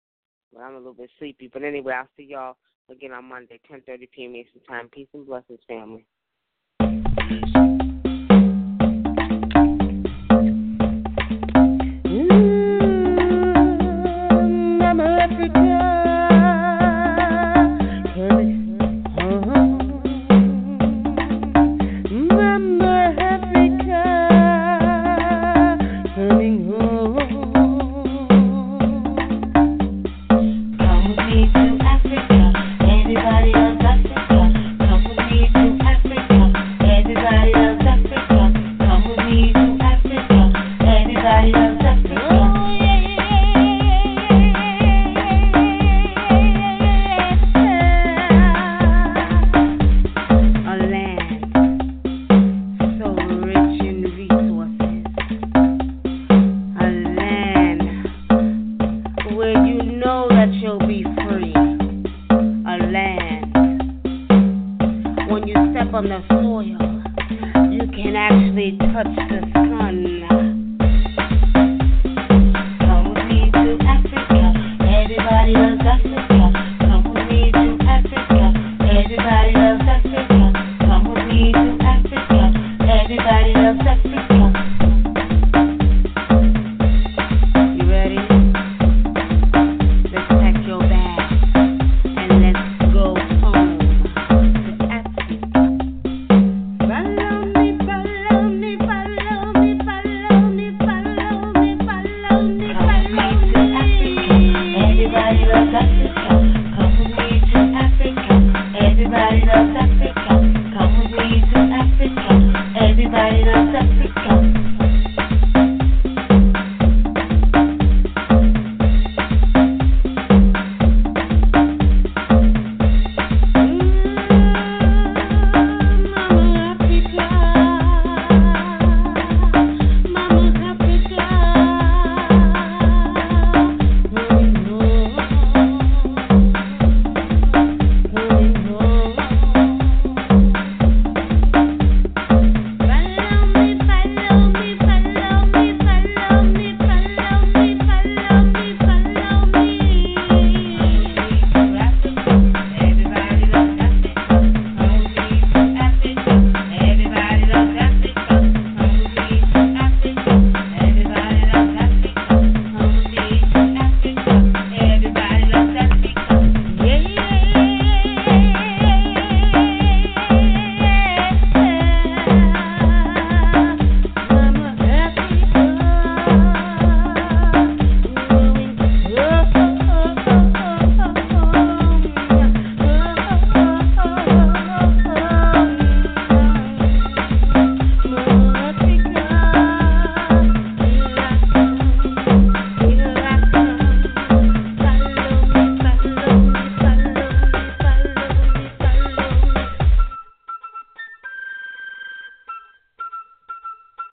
But I'm a little bit sleepy. But anyway, I'll see y'all again on Monday, 10:30 p.m. Eastern Time. Peace and blessings, family.